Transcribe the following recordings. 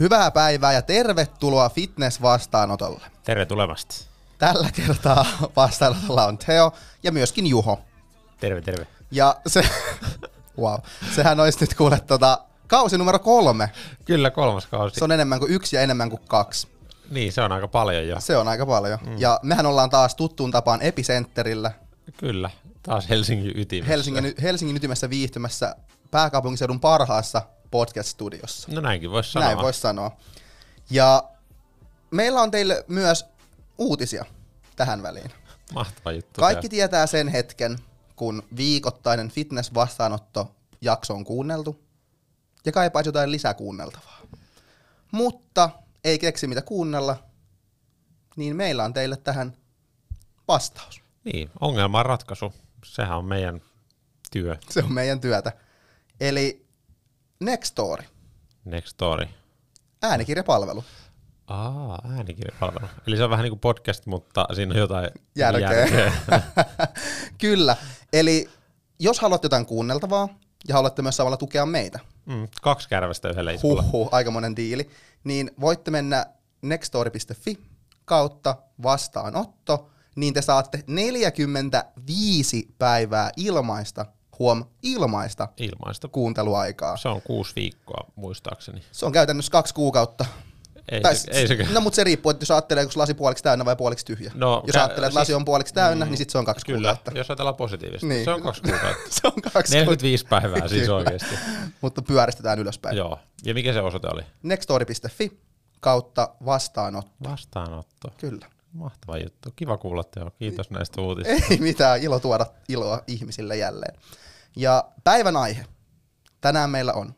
Hyvää päivää ja tervetuloa fitness-vastaanotolle. Terve tulevasti. Tällä kertaa vastaanotolla on Teo ja myöskin Juho. Terve, terve. Ja se, wow, sehän olisi nyt kuule tota, kausi numero kolme. Kyllä, kolmas kausi. Se on enemmän kuin yksi ja enemmän kuin kaksi. Niin, se on aika paljon jo. Se on aika paljon. Mm. Ja mehän ollaan taas tuttuun tapaan Epicentterillä. Kyllä, taas Helsingin ytimessä. Helsingin, Helsingin ytimessä viihtymässä pääkaupunkiseudun parhaassa podcast-studiossa. No näinkin voisi sanoa. Näin voisi sanoa. Ja meillä on teille myös uutisia tähän väliin. Mahtava juttu. Kaikki tietää sen hetken, kun viikoittainen fitness-vastaanotto jakso on kuunneltu ja kaipaisi jotain lisäkuunneltavaa. Mutta ei keksi mitä kuunnella, niin meillä on teille tähän vastaus. Niin, ongelman ratkaisu. Sehän on meidän työ. Se on meidän työtä. Eli Nextory, Next story. äänikirjapalvelu. Aa, äänikirjapalvelu. Eli se on vähän niin kuin podcast, mutta siinä on jotain Järkeä. Kyllä. Eli jos haluat jotain kuunneltavaa ja haluatte myös samalla tukea meitä, Mm, kaksi kärvästä yhdellä iskulla. huhhuh, aikamoinen diili, niin voitte mennä nextory.fi kautta vastaanotto, niin te saatte 45 päivää ilmaista, huom, ilmaista Ilmaista. kuunteluaikaa. Se on kuusi viikkoa, muistaakseni. Se on käytännössä kaksi kuukautta. Ei, Tai se, ei se, no mutta se riippuu, että jos ajattelee, onko lasi puoliksi täynnä vai puoliksi tyhjä. No, jos kä- ajattelee, että lasi siis- on puoliksi täynnä, niin sitten se on kaksi Kyllä, kuukautta. jos ajatellaan positiivisesti. Niin. Se on kaksi kuukautta. se on kaksi 45 päivää siis Kyllä. oikeasti. Mutta pyöristetään ylöspäin. Joo. Ja mikä se osoite oli? Nextory.fi kautta vastaanotto. Vastaanotto. Kyllä. Mahtava juttu. Kiva kuulla, Teo. Kiitos näistä uutisista. Ei mitään, ilo tuoda iloa ihmisille jälleen. Ja päivän aihe. Tänään meillä on.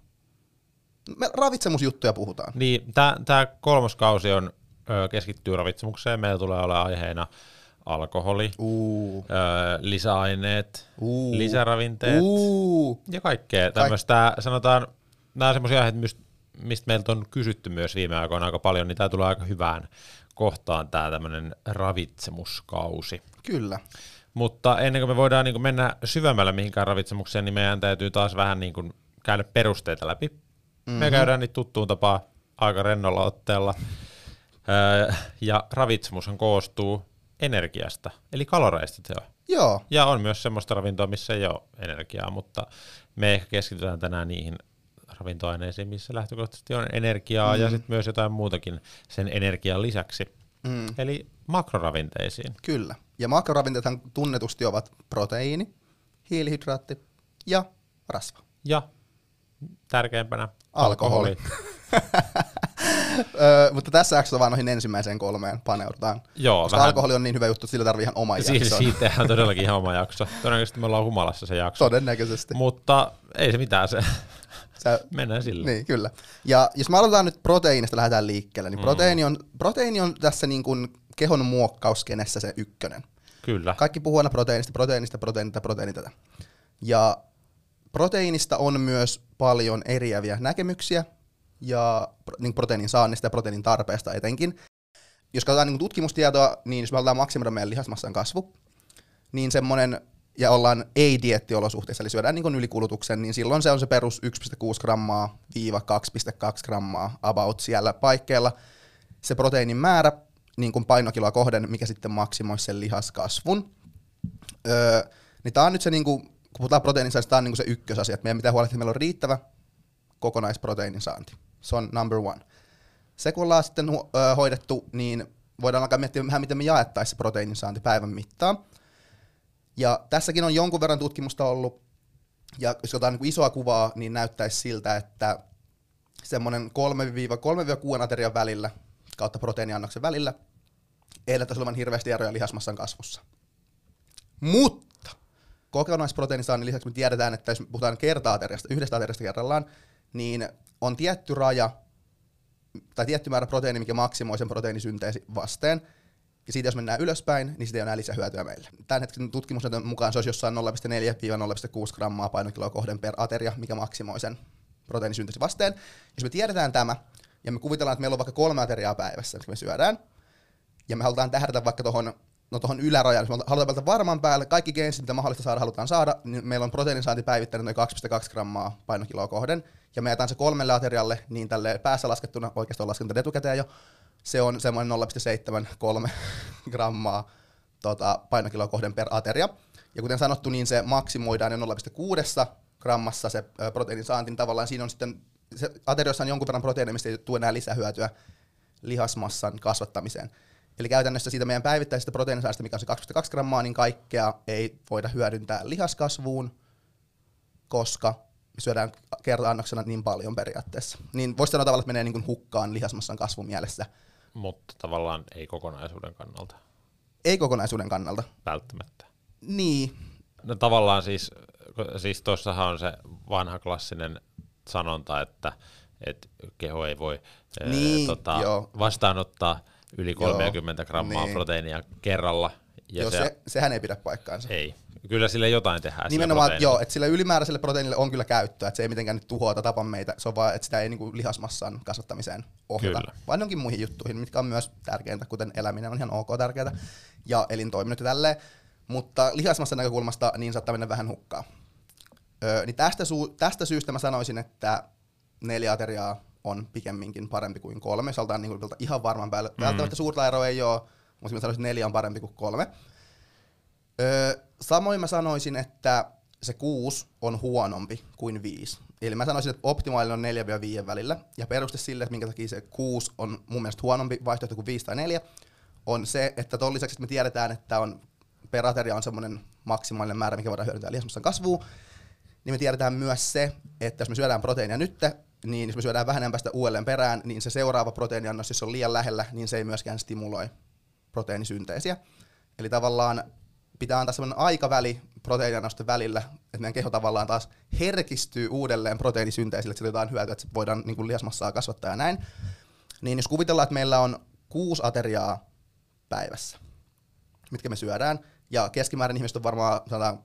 Me ravitsemusjuttuja puhutaan. Niin, tämä kolmas kausi on, ö, keskittyy ravitsemukseen. Meillä tulee olla aiheena alkoholi, Uu. ö, lisäaineet, Uu. lisäravinteet Uu. ja kaikkea tämmöistä. Sanotaan, nämä on semmoisia aiheita, mistä- mistä meiltä on kysytty myös viime aikoina aika paljon, niin tämä tulee aika hyvään kohtaan tämä tämmöinen ravitsemuskausi. Kyllä. Mutta ennen kuin me voidaan niin kuin mennä syvemmälle mihinkään ravitsemukseen, niin meidän täytyy taas vähän niin kuin käydä perusteita läpi. Mm-hmm. Me käydään niitä tuttuun tapaan aika rennolla otteella. Öö, ja ravitsemushan koostuu energiasta, eli kaloreista se on. Joo. Ja on myös semmoista ravintoa, missä ei ole energiaa, mutta me ehkä keskitytään tänään niihin ravintoaineisiin, missä lähtökohtaisesti on energiaa mm. ja sitten myös jotain muutakin sen energian lisäksi. Mm. Eli makroravinteisiin. Kyllä. Ja makroravinteethan tunnetusti ovat proteiini, hiilihydraatti ja rasva. Ja tärkeimpänä Alkoholi. alkoholi. Mutta tässä jaksossa vaan noihin ensimmäiseen kolmeen paneudutaan. Joo, Koska vähän. alkoholi on niin hyvä juttu, että sillä tarvii ihan oma Si- jakson. siitä tehdään todellakin ihan oma jakso. Todennäköisesti me ollaan humalassa se jakso. Todennäköisesti. Mutta ei se mitään, se Sä, mennään sillä. niin, kyllä. Ja jos me aloitetaan nyt proteiinista, lähdetään liikkeelle, niin proteiini on, proteiini on tässä niin kuin kehon muokkauskenessä se ykkönen. Kyllä. Kaikki puhuu aina proteiinista, proteiinista, proteiinista, proteiinista. Ja proteiinista on myös paljon eriäviä näkemyksiä ja niin proteiinin saannista ja proteiinin tarpeesta etenkin. Jos katsotaan niin tutkimustietoa, niin jos me halutaan maksimoida meidän lihasmassan kasvu, niin semmoinen, ja ollaan ei-diettiolosuhteissa, eli syödään niin ylikulutuksen, niin silloin se on se perus 1,6 grammaa viiva 2,2 grammaa about siellä paikkeilla. Se proteiinin määrä niin kuin painokiloa kohden, mikä sitten maksimoisi sen lihaskasvun. Öö, niin tää on nyt se, niin kuin, kun puhutaan proteiinista, niin tää on niin kuin se ykkösasia, että meidän pitää huolehtia, että meillä on riittävä kokonaisproteiinin saanti. Se on number one. Se kun ollaan sitten hoidettu, niin voidaan alkaa miettiä vähän, miten me jaettaisiin se proteiinin saanti päivän mittaan. Ja tässäkin on jonkun verran tutkimusta ollut, ja jos otetaan niin isoa kuvaa, niin näyttäisi siltä, että semmoinen 3-6 aterian välillä, kautta proteiiniannoksen välillä, ei näyttäisi olevan hirveästi eroja lihasmassan kasvussa. Mutta kokonaisproteiinisaannin lisäksi me tiedetään, että jos puhutaan kerta-ateriasta, yhdestä ateriasta kerrallaan, niin on tietty raja, tai tietty määrä proteiini, mikä maksimoi sen proteiinisynteesi vasteen. Ja siitä jos mennään ylöspäin, niin siitä ei ole enää lisähyötyä meille. Tämän hetken tutkimusten mukaan se olisi jossain 0,4-0,6 grammaa painokiloa kohden per ateria, mikä maksimoi sen proteiinisynteesi vasteen. Jos me tiedetään tämä, ja me kuvitellaan, että meillä on vaikka kolme ateriaa päivässä, että me syödään, ja me halutaan tähdätä vaikka tuohon no tuohon ylärajaan, jos me halutaan välttää varman päälle, kaikki geensit, mitä mahdollista saada, halutaan saada, niin meillä on proteiinisaanti päivittäinen noin 2,2 grammaa painokiloa kohden, ja me jätään se kolmelle aterialle, niin tälle päässä laskettuna, oikeastaan on laskenut etukäteen jo, se on semmoinen 0,73 grammaa tota, painokiloa kohden per ateria. Ja kuten sanottu, niin se maksimoidaan jo 0,6 grammassa se proteiinin saanti, niin tavallaan siinä on sitten, se ateriossa on jonkun verran proteiinia, mistä ei tule enää lisähyötyä lihasmassan kasvattamiseen. Eli käytännössä siitä meidän päivittäisestä proteiinisaasta, mikä on se 22 grammaa, niin kaikkea ei voida hyödyntää lihaskasvuun, koska me syödään kerta-annoksena niin paljon periaatteessa. Niin voisi sanoa tavallaan, että menee niin kuin hukkaan lihasmassan kasvun mielessä. Mutta tavallaan ei kokonaisuuden kannalta Ei kokonaisuuden kannalta. välttämättä. Niin, No tavallaan siis, siis tuossahan on se vanha klassinen sanonta, että, että keho ei voi ää, Niin, tota, joo. vastaanottaa yli Joo, 30 grammaa niin. proteiinia kerralla. Ja Joo, se, se, sehän ei pidä paikkaansa. ei. Kyllä sille jotain tehdään. sillä Nimenomaan, joo, että sillä ylimääräiselle proteiinille on kyllä käyttöä, että se ei mitenkään nyt tuhoa tapa meitä, se on vaan, että sitä ei niinku lihasmassan kasvattamiseen ohjata, Kyllä. vaan jonkin muihin juttuihin, mitkä on myös tärkeintä, kuten eläminen on ihan ok tärkeää, ja elintoiminnot ja tälleen, mutta lihasmassan näkökulmasta niin saattaa mennä vähän hukkaa. Öö, niin tästä, su- tästä syystä mä sanoisin, että neljä ateriaa on pikemminkin parempi kuin kolme, jos halutaan niinku ihan varman päälle. Mm. Välttämättä suurta eroa ei ole, mutta mä sanoisin, että neljä on parempi kuin kolme. Öö, samoin mä sanoisin, että se kuusi on huonompi kuin viisi. Eli mä sanoisin, että optimaalinen on 4-5 välillä. Ja peruste sille, että minkä takia se kuusi on mun mielestä huonompi vaihtoehto kuin 5 tai 4, on se, että ton lisäksi, että me tiedetään, että on per ateria on semmoinen maksimaalinen määrä, mikä voidaan hyödyntää lihasmassan kasvuun, niin me tiedetään myös se, että jos me syödään proteiinia nyt, niin jos me syödään vähän päästä uudelleen perään, niin se seuraava proteiiniannos, jos se on liian lähellä, niin se ei myöskään stimuloi proteiinisynteesiä. Eli tavallaan pitää antaa sellainen aikaväli proteiiniannosten välillä, että meidän keho tavallaan taas herkistyy uudelleen proteiinisynteesille, että jotain hyötyä, että voidaan niin kuin lihasmassaa kasvattaa ja näin. Niin jos kuvitellaan, että meillä on kuusi ateriaa päivässä, mitkä me syödään, ja keskimäärin ihmiset on varmaan sanotaan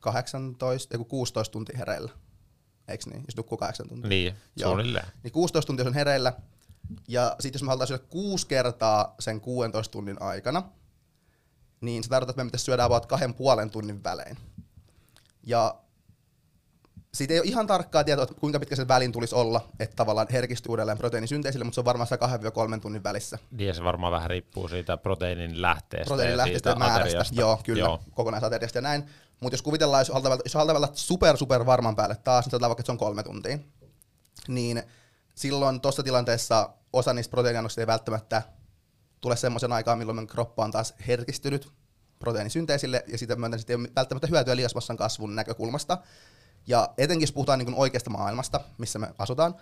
18, ei kun 16 tuntia hereillä. Eikö niin? Jos nukkuu 8 tuntia. Niin, Joo. suunnilleen. Niin 16 tuntia on hereillä. Ja sitten jos me halutaan syödä kuusi kertaa sen 16 tunnin aikana, niin se tarkoittaa, että me pitäisi syödä about kahden puolen tunnin välein. Ja siitä ei ole ihan tarkkaa tietoa, että kuinka pitkä se välin tulisi olla, että tavallaan herkistyy uudelleen proteiinisynteesille, mutta se on varmaan sitä kahden kolmen tunnin välissä. Niin ja se varmaan vähän riippuu siitä proteiinin lähteestä proteiinin lähteestä ja määrästä. ateriasta. Joo, kyllä, Joo. Kokonaisateriasta ja näin. Mutta jos kuvitellaan, jos halutaan, jos halutaan super, super varman päälle taas, niin sanotaan vaikka, että se on kolme tuntia, niin silloin tuossa tilanteessa osa niistä proteiiniannoksista ei välttämättä tule semmoisen aikaan, milloin meidän kroppa on taas herkistynyt proteiinisynteesille, ja siitä myötä sitten ei ole välttämättä hyötyä lihasmassan kasvun näkökulmasta. Ja etenkin jos puhutaan niin oikeasta maailmasta, missä me asutaan,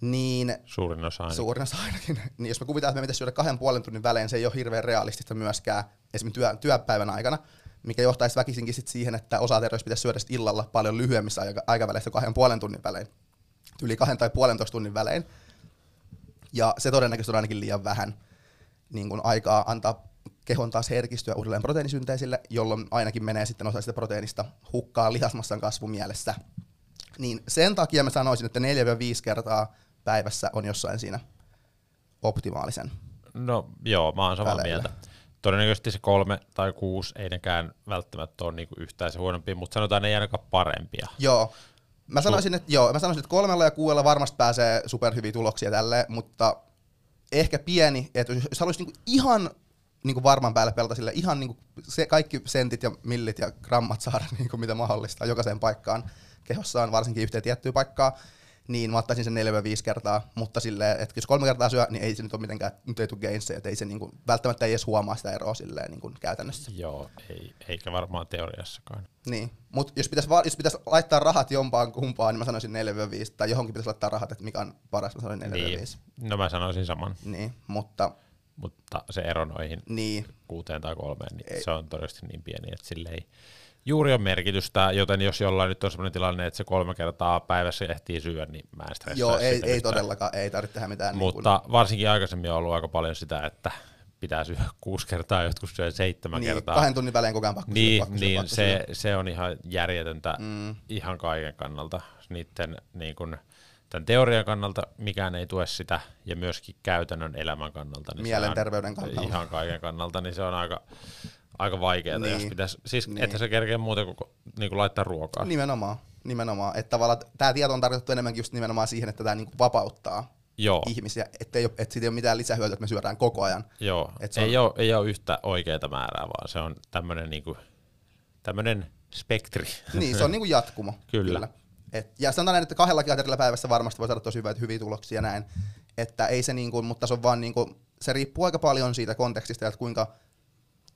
niin Suurin osa ainakin. Suurin osa ainakin. Niin jos me kuvitaan, että me pitäisi syödä kahden puolen tunnin välein, se ei ole hirveän realistista myöskään esimerkiksi työ, työpäivän aikana, mikä johtaisi väkisinkin sit siihen, että osa aterioista pitäisi syödä illalla paljon lyhyemmissä aika- aikaväleissä kahden puolen tunnin välein. Yli kahden tai puolentoista tunnin välein. Ja se todennäköisesti on ainakin liian vähän niin kuin aikaa antaa kehon taas herkistyä uudelleen proteiinisynteesille, jolloin ainakin menee sitten osa sitä proteiinista hukkaan lihasmassan kasvun mielessä. Niin sen takia mä sanoisin, että 4-5 kertaa päivässä on jossain siinä optimaalisen. No joo, mä oon samaa Väleillä. mieltä. Todennäköisesti se kolme tai kuusi ei nekään välttämättä ole niinku yhtään se huonompia, mutta sanotaan ne ei ainakaan parempia. Joo. Mä sanoisin, että, joo, mä sanoisin, että kolmella ja kuudella varmasti pääsee superhyviä tuloksia tälle, mutta ehkä pieni, että jos, jos haluaisi niinku ihan niinku varman päälle pelata sille ihan niinku se, kaikki sentit ja millit ja grammat saada niinku mitä mahdollista jokaiseen paikkaan kehossaan, varsinkin yhteen tiettyyn paikkaan, niin mä ottaisin sen 4-5 kertaa, mutta silleen, että jos kolme kertaa syö, niin ei se nyt ole mitenkään, nyt ei tule gainsia, että ei se niinku, välttämättä ei edes huomaa sitä eroa silleen niinku käytännössä. Joo, ei, eikä varmaan teoriassakaan. Niin, mutta jos pitäisi, jos pitäisi laittaa rahat jompaan kumpaan, niin mä sanoisin 4-5, tai johonkin pitäisi laittaa rahat, että mikä on paras, mä sanoisin 4-5. Niin. Niin. No mä sanoisin saman, niin, mutta mutta se ero noihin niin, kuuteen tai kolmeen, niin Ei. se on todennäköisesti niin pieni, että sille ei juuri ole merkitystä, joten jos jollain nyt on sellainen tilanne, että se kolme kertaa päivässä ehtii syödä, niin mä en stressaa joo, ei, ei todellakaan, ei tarvitse tehdä mitään. Mutta varsinkin aikaisemmin on ollut aika paljon sitä, että pitää syödä kuusi kertaa, jotkut syö seitsemän niin, kertaa. kahden tunnin välein koko ajan pakko syödä, Niin, pakko syödä, niin pakko se, syödä. se on ihan järjetöntä Mm. ihan kaiken kannalta. Niiden niin kun, tämän teorian kannalta mikään ei tue sitä, ja myöskin käytännön elämän kannalta. Niin Mielenterveyden on, kannalta. Ihan kaiken kannalta, niin se on aika, aika vaikeaa, niin. jos pitäisi, siis Niin. että se kerkee muuten kuin, niin kuin laittaa ruokaa. Nimenomaan, nimenomaan. Että tavallaan tämä tieto on tarkoitettu enemmänkin just nimenomaan siihen, että tämä niinku vapauttaa Joo, ihmisiä, ettei ole, että siitä ei ole mitään lisähyötyä, että me syödään koko ajan. joo. Et se Ei, on- ole, ei ole yhtä oikeaa määrää, vaan se on tämmöinen niinku, tämmönen spektri. Niin, se on niinku jatkumo. Kyllä. Et, ja sanotaan näin, että kahdella aterilla päivässä varmasti voi saada tosi hyviä, hyviä tuloksia näin. Että ei se niinku, mutta se on vaan niinku, se riippuu aika paljon siitä kontekstista, että kuinka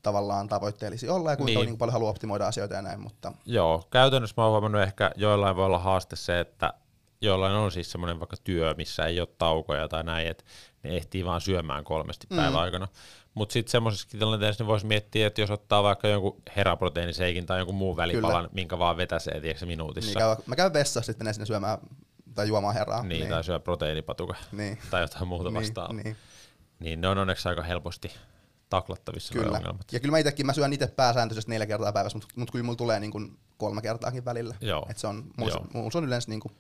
tavallaan tavoitteellisia olla ja kuinka Niin. niin. Niin paljon haluaa optimoida asioita ja näin, mutta Joo, käytännössä mä oon huomannut ehkä joillain voi olla haaste se, että joillain on siis semmoinen vaikka työ, missä ei ole taukoja tai näin, että ne ehtii vaan syömään kolmesti mm. päivän aikana. Mutta sitten semmoisessakin tilanteessa ne voisi miettiä, että jos ottaa vaikka jonkun heraproteiiniseikin tai jonkun muun välipalan, Kyllä. minkä vaan vetäsee tiedätkö, minuutissa, niin käy, mä käyn vessassa sitten menen sinne syömään tai juomaan herraa. niin, tai syö proteiinipatuka Niin. tai jotain muuta niin, vastaavaa. Niin. niin, niin ne on onneksi aika helposti taklattavissa kyllä. ongelmat. Ja kyllä mä itsekin, mä syön itse pääsääntöisesti neljä kertaa päivässä, mutta, mutta kyllä mulla tulee niin kuin kolme kertaakin välillä. Joo. Et se on, mulla, Joo. mulla se on yleensä niin kuin,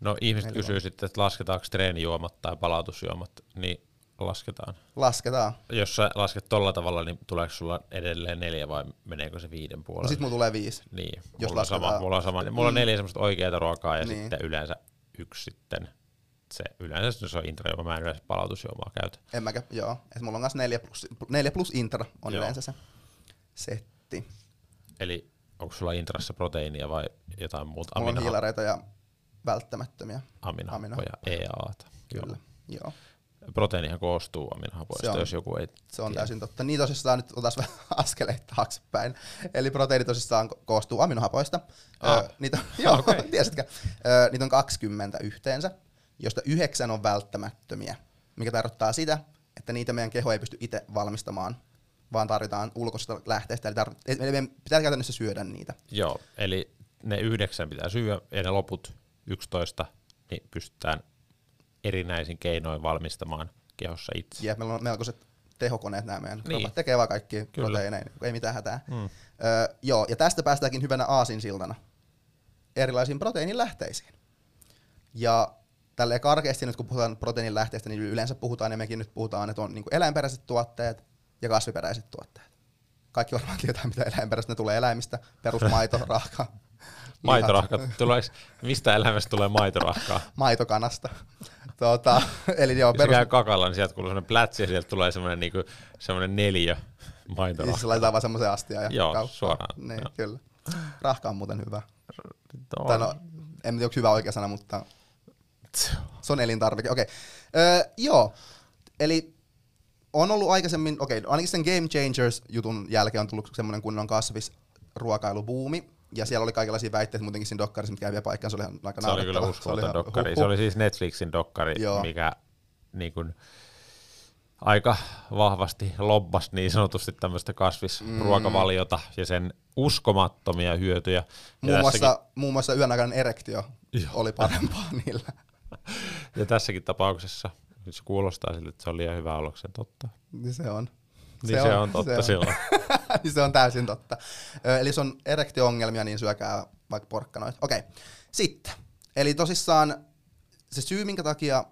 No ihmiset kysyy sitten, että lasketaanko treenijuomat tai palautusjuomat, niin lasketaan. lasketaan. Jos sä lasket tolla tavalla, niin tuleeko sulla edelleen neljä vai meneekö se viiden No puolelle? sit mulla tulee viisi. niin, jos mulla, on sama, mulla on sama. Mulla on neljä semmoista oikeaa ruokaa ja Niin. sitten yleensä yksi sitten. Se, yleensä se on intrajuoma, mä en yleensä palautusjuomaa käytä. En mäkä, joo. Et mulla on kanssa neljä plus, neljä plus intra on Joo. yleensä se setti. Eli onko sulla intrassa proteiinia vai jotain muuta Mulla on aminoha- hiilareita ja välttämättömiä. aminohappoja, EAta? Kyllä, joo. Proteiinihan koostuu aminohapoista, on- jos joku ei Se on tiedä. täysin totta. Niin tosissaan nyt otas vähän askeleita taaksepäin. Eli proteiini tosissaan ko- koostuu aminohapoista. Ah. Ö, niitä, on- joo, Okei. tiesitkö? Ö, niitä on 20 yhteensä, josta yhdeksän on välttämättömiä, mikä tarkoittaa sitä, että niitä meidän keho ei pysty itse valmistamaan, vaan tarvitaan ulkoisesta lähteestä. Eli meidän pitää käytännössä syödä niitä. Joo, eli ne yhdeksän pitää syödä ja ne loput 11 niin pystytään erinäisin keinoin valmistamaan kehossa itse. Ja meillä on melkoiset tehokoneet nämä meidän Niin. niin. kropat tekee vaan kaikki Kyllä. proteiineja, ei mitään hätää. Mm. Öö, joo, ja tästä päästäänkin hyvänä aasinsiltana erilaisiin proteiinilähteisiin. Ja tälleen karkeasti nyt kun puhutaan proteiinilähteistä, niin yleensä puhutaan, ja mekin nyt puhutaan, että on niin eläinperäiset tuotteet ja kasviperäiset tuotteet. Kaikki varmaan tietää, mitä eläinperäiset, ne tulee eläimistä, perusmaito, rahka, Maitorahka, tuleeko, mistä elämästä tulee maitorahkaa? maitokanasta. Tuota, eli joo, Jos perus, käy kakalla, niin sieltä kuuluu semmoinen plätsi ja sieltä tulee semmoinen, niinku, semmoinen neljä siis maitorahkaa. se laitetaan vaan semmoiseen astiaan ja Joo, kauppaan. suoraan, Niin, joo. kyllä. Rahka on muuten hyvä. On. Tai no, en tiedä, onko hyvä oikea sana, mutta se on elintarvike. Okei. Öö, joo, eli on ollut aikaisemmin, okei, ainakin sen Game Changers-jutun jälkeen on tullut semmoinen kunnon kasvisruokailubuumi, ja siellä oli kaikenlaisia väitteitä muutenkin siinä dokkarissa, mitkä vie paikkaan, se oli ihan aika Se oli kyllä uskomaton dokkari. huhhuh. Se oli siis Netflixin dokkari, Joo. mikä niin kuin, aika vahvasti lobbasi niin sanotusti tämmöistä kasvisruokavaliota ja sen uskomattomia hyötyjä. Ja Muun tässäkin, muassa, muun muassa yön aikainen erektio Joo. oli parempaa niillä. Ja tässäkin tapauksessa nyt se kuulostaa siltä, että se on liian hyvä ollakseen totta. Niin se on. Niin se, on totta se on. silloin. niin se on täysin totta. Ö, Eli jos on erektio-ongelmia, niin syökää vaikka porkkanoita. Okei, sitten. Eli tosissaan se syy, minkä takia,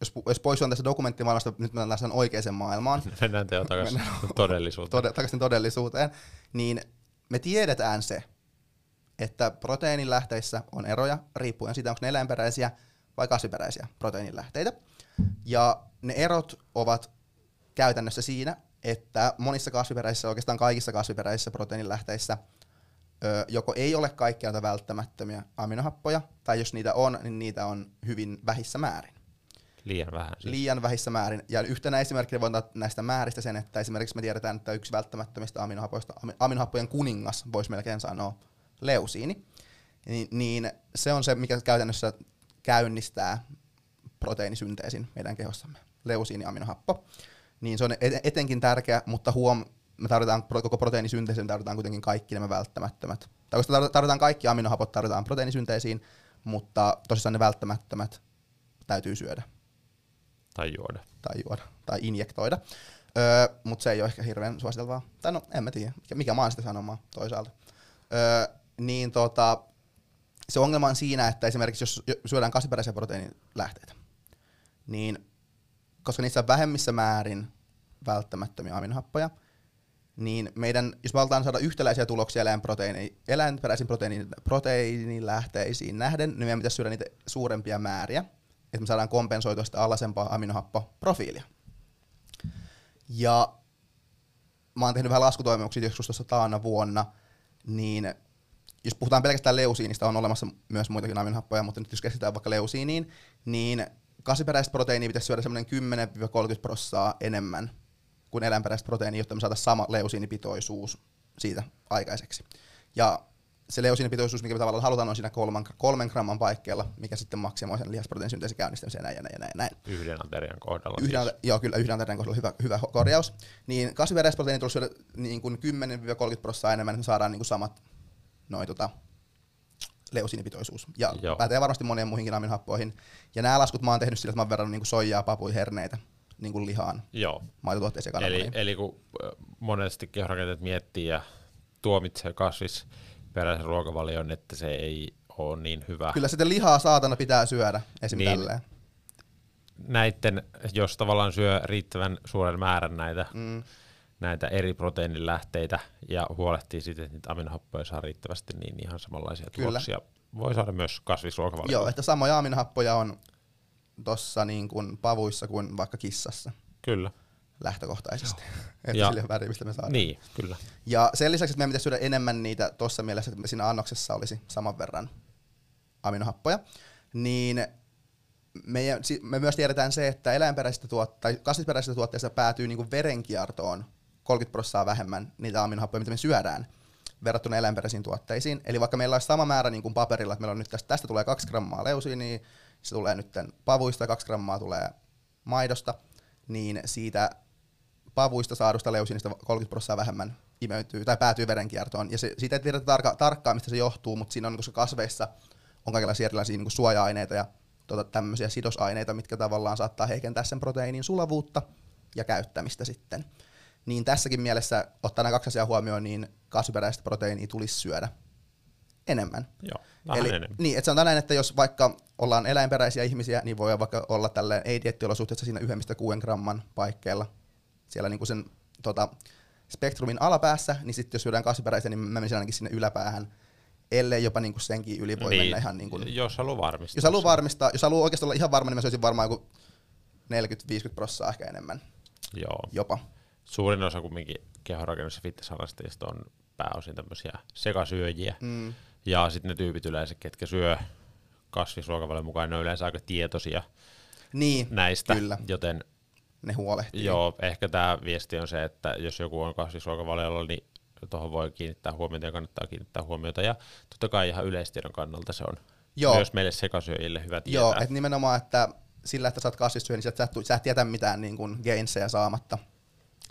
jos, jos pois on tästä dokumenttimaailmasta, nyt mennään tähän oikeaan maailmaan, Mennään teo takaisin todellisuuteen. tode, takaisin todellisuuteen, niin me tiedetään se, että proteiinilähteissä on eroja riippuen siitä, onko ne eläinperäisiä vai kasviperäisiä proteiinilähteitä. Ja ne erot ovat käytännössä siinä, että monissa kasviperäisissä, oikeastaan kaikissa kasviperäisissä proteiinilähteissä, ö, joko ei ole kaikkia näitä välttämättömiä aminohappoja, tai jos niitä on, niin niitä on hyvin vähissä määrin Liian vähän. Siis. liian vähissä määrin. Ja yhtenä esimerkkinä voin antaa näistä määristä sen, että esimerkiksi me tiedetään, että yksi välttämättömistä aminohapoista, ami- aminohappojen kuningas, voisi melkein sanoa, leusiini, niin, niin se on se, mikä käytännössä käynnistää proteiinisynteesin meidän kehossamme, leusiiniaminohappo. Niin se on et- etenkin tärkeä, mutta huom, me tarvitaan koko proteiinisynteesiin, tarvitaan kuitenkin kaikki nämä välttämättömät. Tai koska tar- tarvitaan kaikki aminohapot, tarvitaan proteiinisynteesiin, mutta tosissaan ne välttämättömät täytyy syödä Tai juoda. tai juoda tai injektoida. Öö, Mutta se ei ole ehkä hirveän suositeltavaa. Tai no, en mä tiedä, mikä, mikä mä oon sitä sanomaan toisaalta. Öö, niin tota, se ongelma on siinä, että esimerkiksi jos jo- syödään kasviperäisiä proteiinilähteitä, niin koska niissä on vähemmissä määrin välttämättömiä aminohappoja, niin meidän, jos me halutaan saada yhtäläisiä tuloksia eläinproteiini, eläinperäisiin proteiinin, proteiinilähteisiin nähden, niin meidän pitäisi syödä niitä suurempia määriä, että me saadaan kompensoitua sitä alhaisempaa aminohappoprofiilia. Ja mä oon tehnyt vähän laskutoimuksia joskus tuossa taana vuonna, niin jos puhutaan pelkästään leusiinista, on olemassa myös muitakin aminohappoja, mutta nyt jos keskitytään vaikka leusiiniin, niin kasviperäistä proteiinia pitäisi syödä semmoinen 10-30 prossaa enemmän kuin eläinperäistä proteiinia, jotta me saataisiin sama leusiinipitoisuus siitä aikaiseksi. Ja se leusiinipitoisuus, mikä me tavallaan halutaan, on siinä kolman, kolmen gramman paikkeilla, mikä sitten maksimoi sen lihasproteiinisynteesin käynnistämisen näin ja näin ja näin. näin. Yhden aterian kohdalla. Yhden, siis. Joo, kyllä yhden aterian kohdalla hyvä, hyvä korjaus. Niin kasviperäistä proteiinia tulisi syödä niin kuin 10-30 prosenttia enemmän, että me saadaan niin kuin samat noin tota, leusiinipitoisuus. Ja Joo. pätee varmasti monien muihinkin aminohappoihin. Ja nämä laskut mä oon tehnyt sillä, että mä oon verrannut niin soijaa, papuja, herneitä niin kuin lihaan, Joo. maitotuotteisiin ja Eli, eli kun monesti kehonrakenteet miettii ja tuomitsee kasvisperäisen ruokavalion, että se ei ole niin hyvä. Kyllä sitten lihaa saatana pitää syödä, esim. Niin. tälleen. Näitten, jos tavallaan syö riittävän suuren määrän näitä, Mm. Näitä eri proteiinilähteitä ja huolehtii siitä, että niitä aminohappoja saa riittävästi, niin ihan samanlaisia Kyllä. tuloksia voi saada myös kasvisruokavaliolla. Joo, että samoja aminohappoja on tossa niin kuin pavuissa kuin vaikka kissassa Kyllä. lähtökohtaisesti. Että sillä väriä, mistä me saadaan. Niin, kyllä. Ja sen lisäksi, että meidän pitäisi syödä enemmän niitä tuossa mielessä, että siinä annoksessa olisi saman verran aminohappoja, niin si- me myös tiedetään se, että eläinperäisistä tuot, tai kasvisperäisistä tuotteista päätyy niin verenkiertoon 30 prosenttia vähemmän niitä aminohappoja, mitä me syödään verrattuna eläinperäisiin tuotteisiin. Eli vaikka meillä olisi sama määrä niin kuin paperilla, että meillä on nyt tästä, tästä tulee 2 grammaa leusiiniä, se tulee nyt pavuista, 2 grammaa tulee maidosta, niin siitä pavuista saadusta leusiinista 30 prosenttia vähemmän imeytyy tai päätyy verenkiertoon. Ja se, siitä ei tiedetä tarka, tarkkaan, mistä se johtuu, mutta siinä on, koska kasveissa on kaikenlaisia erilaisia niin kuin suoja-aineita ja tuota, tämmöisiä sidosaineita, mitkä tavallaan saattaa heikentää sen proteiinin sulavuutta ja käyttämistä sitten. Niin tässäkin mielessä, ottaa nämä kaksi asiaa huomioon, niin kasviperäistä proteiinia tulisi syödä enemmän. Joo, vähän Eli, enemmän. Niin, että sanotaan näin, että jos vaikka ollaan eläinperäisiä ihmisiä, niin voi vaikka olla tälleen ei-diettiolosuhteessa siinä 1,6 gramman paikkeilla siellä niinku sen tota, spektrumin alapäässä, niin sitten jos syödään kasviperäistä, niin mä menisin ainakin sinne yläpäähän, ellei jopa niinku senkin yli voi mennä ihan niin kuin, jos haluaa varmistaa. jos haluaa varmistaa, jos haluaa oikeasti olla ihan varma, niin mä syöisin varmaan joku 40-50 prosenttia ehkä enemmän Joo. jopa. Suurin osa kumminkin kehonrakennus- ja fitnessharrastajista on pääosin tämmöisiä sekasyöjiä. Mm, Ja sitten ne tyypit yleensä, ketkä syö kasvisruokavalion mukaan, ne on yleensä aika tietoisia niin, näistä. kyllä, Joten ne huolehtii. joo, ehkä tämä viesti on se, että jos joku on kasvisruokavaliolla, niin tuohon voi kiinnittää huomiota ja kannattaa kiinnittää huomiota. Ja totta kai ihan yleistiedon kannalta se on Joo. myös meille sekasyöjille hyvä tietää. Joo, että nimenomaan, että sillä, että sä oot kasvissyöjä, niin sä et, sä, et, jätä mitään niin kuin gainsseja saamatta.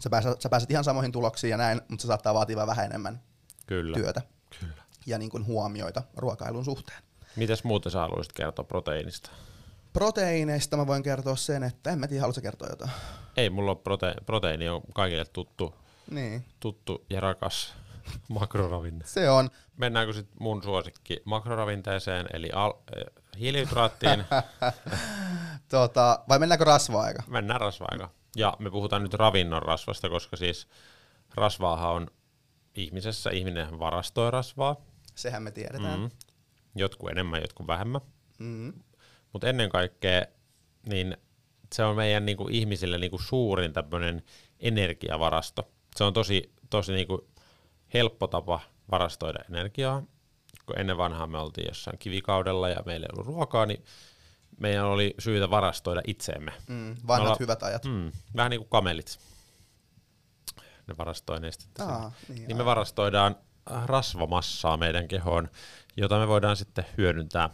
Sä pääset, sä pääset ihan samoihin tuloksiin ja näin, mutta se saattaa vaatia vähän enemmän Kyllä. työtä Kyllä. ja niin kuin huomioita ruokailun suhteen. Mitäs muuta sä haluaisit kertoa proteiinista? Proteiineista mä voin kertoa sen, että en mä tiedä, haluatko kertoa jotain? Ei, mulla on prote- proteiini on kaikille tuttu, Niin, tuttu ja rakas makroravinne. se on. Mennäänkö sitten mun suosikki makroravinteeseen, eli al- äh, hiilihydraattiin? Tota, vai mennäänkö rasva-aika? Mennään rasvaa Ja me puhutaan nyt ravinnon rasvasta, koska siis rasvaahan on ihmisessä, ihminen varastoi rasvaa, Sehän me tiedetään. mm. jotkut enemmän, jotkut vähemmän. Mm. Mutta ennen kaikkea niin se on meidän niinku, ihmisille niinku, suurin tämmöinen energiavarasto. Se on tosi, tosi niinku, helppo tapa varastoida energiaa. Kun ennen vanhaa me oltiin jossain kivikaudella ja meillä ei ollut ruokaa, niin meidän oli syytä varastoida itseemme. Mm. Vanhat olla- hyvät ajat. Mm, vähän niin kuin kamelit. Ne varastoi nestettä. Aa, Aa, niin, niin me varastoidaan rasvamassaa meidän kehoon, jota me voidaan sitten hyödyntää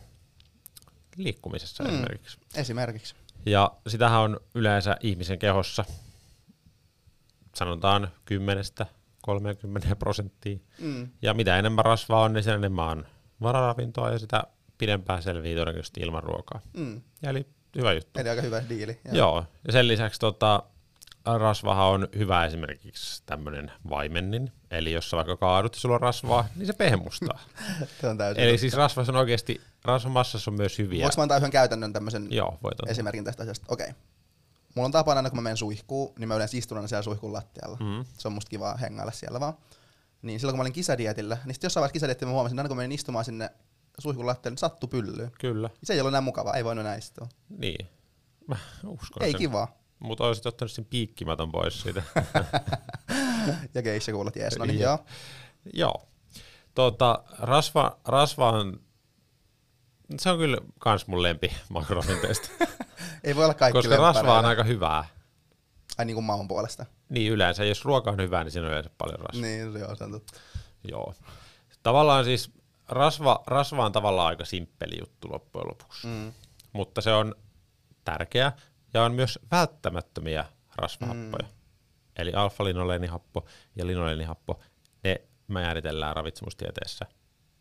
liikkumisessa mm. esimerkiksi. Esimerkiksi. Ja sitähän on yleensä ihmisen kehossa, sanotaan 10-30 prosenttia. Mm. Ja mitä enemmän rasvaa on, niin sen enemmän on vararavintoa ja sitä pidempään selvii todennäköisesti ilman ruokaa. Mm. Eli hyvä juttu. Eli aika hyvä diili. Joo. Joo. Ja sen lisäksi tota, rasvahan on hyvä esimerkiksi tämmöinen vaimennin. Eli jos sä vaikka kaadut ja sulla on rasvaa, niin se pehmustaa. Se on täysin. Eli siis rasvassa on oikeasti, rasvamassassa on myös hyviä. Voinko mä antaa yhden käytännön tämmöisen Joo, voit esimerkin tästä asiasta? Okei. Mulla on tapana aina, kun mä menen suihkuun, niin mä yleensä istun aina siellä suihkun lattialla. Mm. Se on musta kiva hengailla siellä vaan. Niin silloin kun mä olin kisadietillä, niin sitten jossain vaiheessa kisadietillä mä huomasin, että aina kun menin istumaan sinne suihkun lattialle, niin sattu pyllyyn. Kyllä. Se ei ollut enää mukavaa, ei voinut enää istua. Niin. Mä uskon Ei sen. kivaa. Mutta olisit ottanut sen piikkimaton pois siitä. Ja geisha kuulat jees, no niin joo. Joo. Tota, rasva, rasva on, se on kyllä kans mun lempi makroravinteista, Ei voi olla kaikki koska rasva on aika hyvää. Ai niin kuin maun puolesta. Niin yleensä, jos ruoka on hyvää, niin siinä on yleensä paljon rasvaa. Niin, se on totta. Joo. Tavallaan siis rasva, rasva on tavallaan aika simppeli juttu loppujen lopuksi, Mm. mutta se on tärkeä ja on myös välttämättömiä rasvahappoja. Mm. Eli alfa-linoleenihappo ja linoleenihappo, ne määritellään ravitsemustieteessä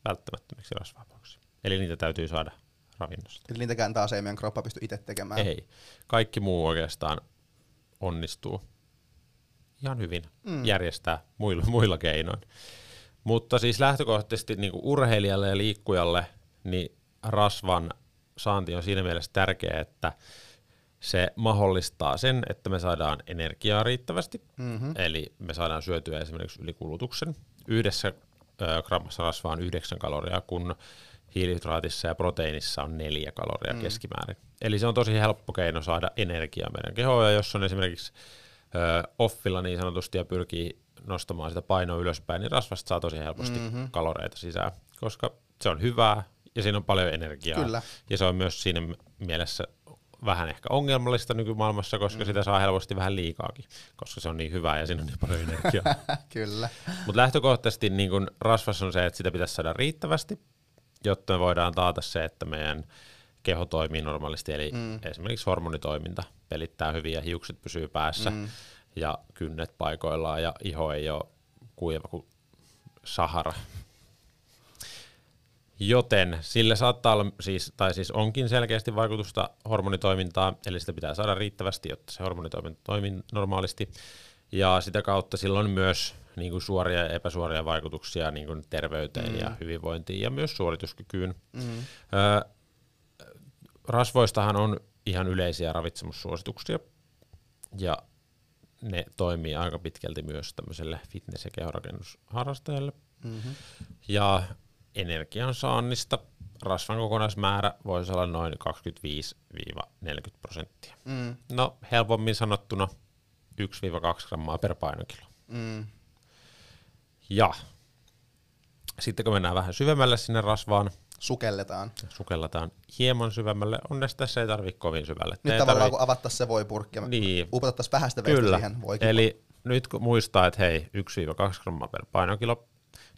välttämättömiksi rasvahapoiksi. Eli niitä täytyy saada ravinnosta. Eli niitäkään taas ei meidän kroppa pysty itse tekemään. Ei. Kaikki muu oikeastaan onnistuu ihan hyvin mm. järjestää muilla, muilla keinoin. Mutta siis lähtökohtaisesti niin kuin urheilijalle ja liikkujalle niin rasvan saanti on siinä mielessä tärkeä, että se mahdollistaa sen, että me saadaan energiaa riittävästi, mm-hmm. eli me saadaan syötyä esimerkiksi ylikulutuksen. Yhdessä ö, grammassa rasvaa on 9 kaloria, kun hiilihydraatissa ja proteiinissa on neljä kaloria mm. keskimäärin. Eli se on tosi helppo keino saada energiaa meidän kehoon, ja jos on esimerkiksi offilla niin sanotusti ja pyrkii nostamaan sitä painoa ylöspäin, niin rasvasta saa tosi helposti mm-hmm. kaloreita sisään, koska se on hyvää ja siinä on paljon energiaa. Kyllä. Ja se on myös siinä mielessä vähän ehkä ongelmallista nykymaailmassa, koska mm. sitä saa helposti vähän liikaakin, koska se on niin hyvää ja siinä on niin paljon energiaa. Kyllä. Mutta lähtökohtaisesti niin kun rasvassa on se, että sitä pitäisi saada riittävästi, jotta me voidaan taata se, että meidän keho toimii normaalisti, eli mm. esimerkiksi hormonitoiminta pelittää hyvin ja hiukset pysyy päässä mm. ja kynnet paikoillaan ja iho ei ole kuiva kuin Sahara. Joten sillä saattaa olla siis, tai siis onkin selkeästi vaikutusta hormonitoimintaan, eli sitä pitää saada riittävästi, jotta se hormonitoiminta toimii normaalisti. Ja sitä kautta sillä on myös niin kuin suoria ja epäsuoria vaikutuksia niin kuin terveyteen mm. ja hyvinvointiin ja myös suorituskykyyn. Mm. Ö, rasvoistahan on ihan yleisiä ravitsemussuosituksia ja ne toimii aika pitkälti myös tämmöiselle fitness- ja kehorakennusharrastajalle. Mm-hmm. Ja energian saannista rasvan kokonaismäärä voisi olla noin 25-40 prosenttia. Mm. No helpommin sanottuna 1-2 grammaa per painokilo. Mm. Ja sitten kun mennään vähän syvemmälle sinne rasvaan, Sukelletaan. sukellataan hieman syvemmälle. Onneksi tässä ei tarvitse kovin syvälle. Nyt Ei tavallaan tarvi- kun avattaisiin se voipurkki Niin. upotettaisiin vähäistä vettä Kyllä. siihen voikin. Eli nyt kun muistaa, että hei, 1-2 grammaa per painokilo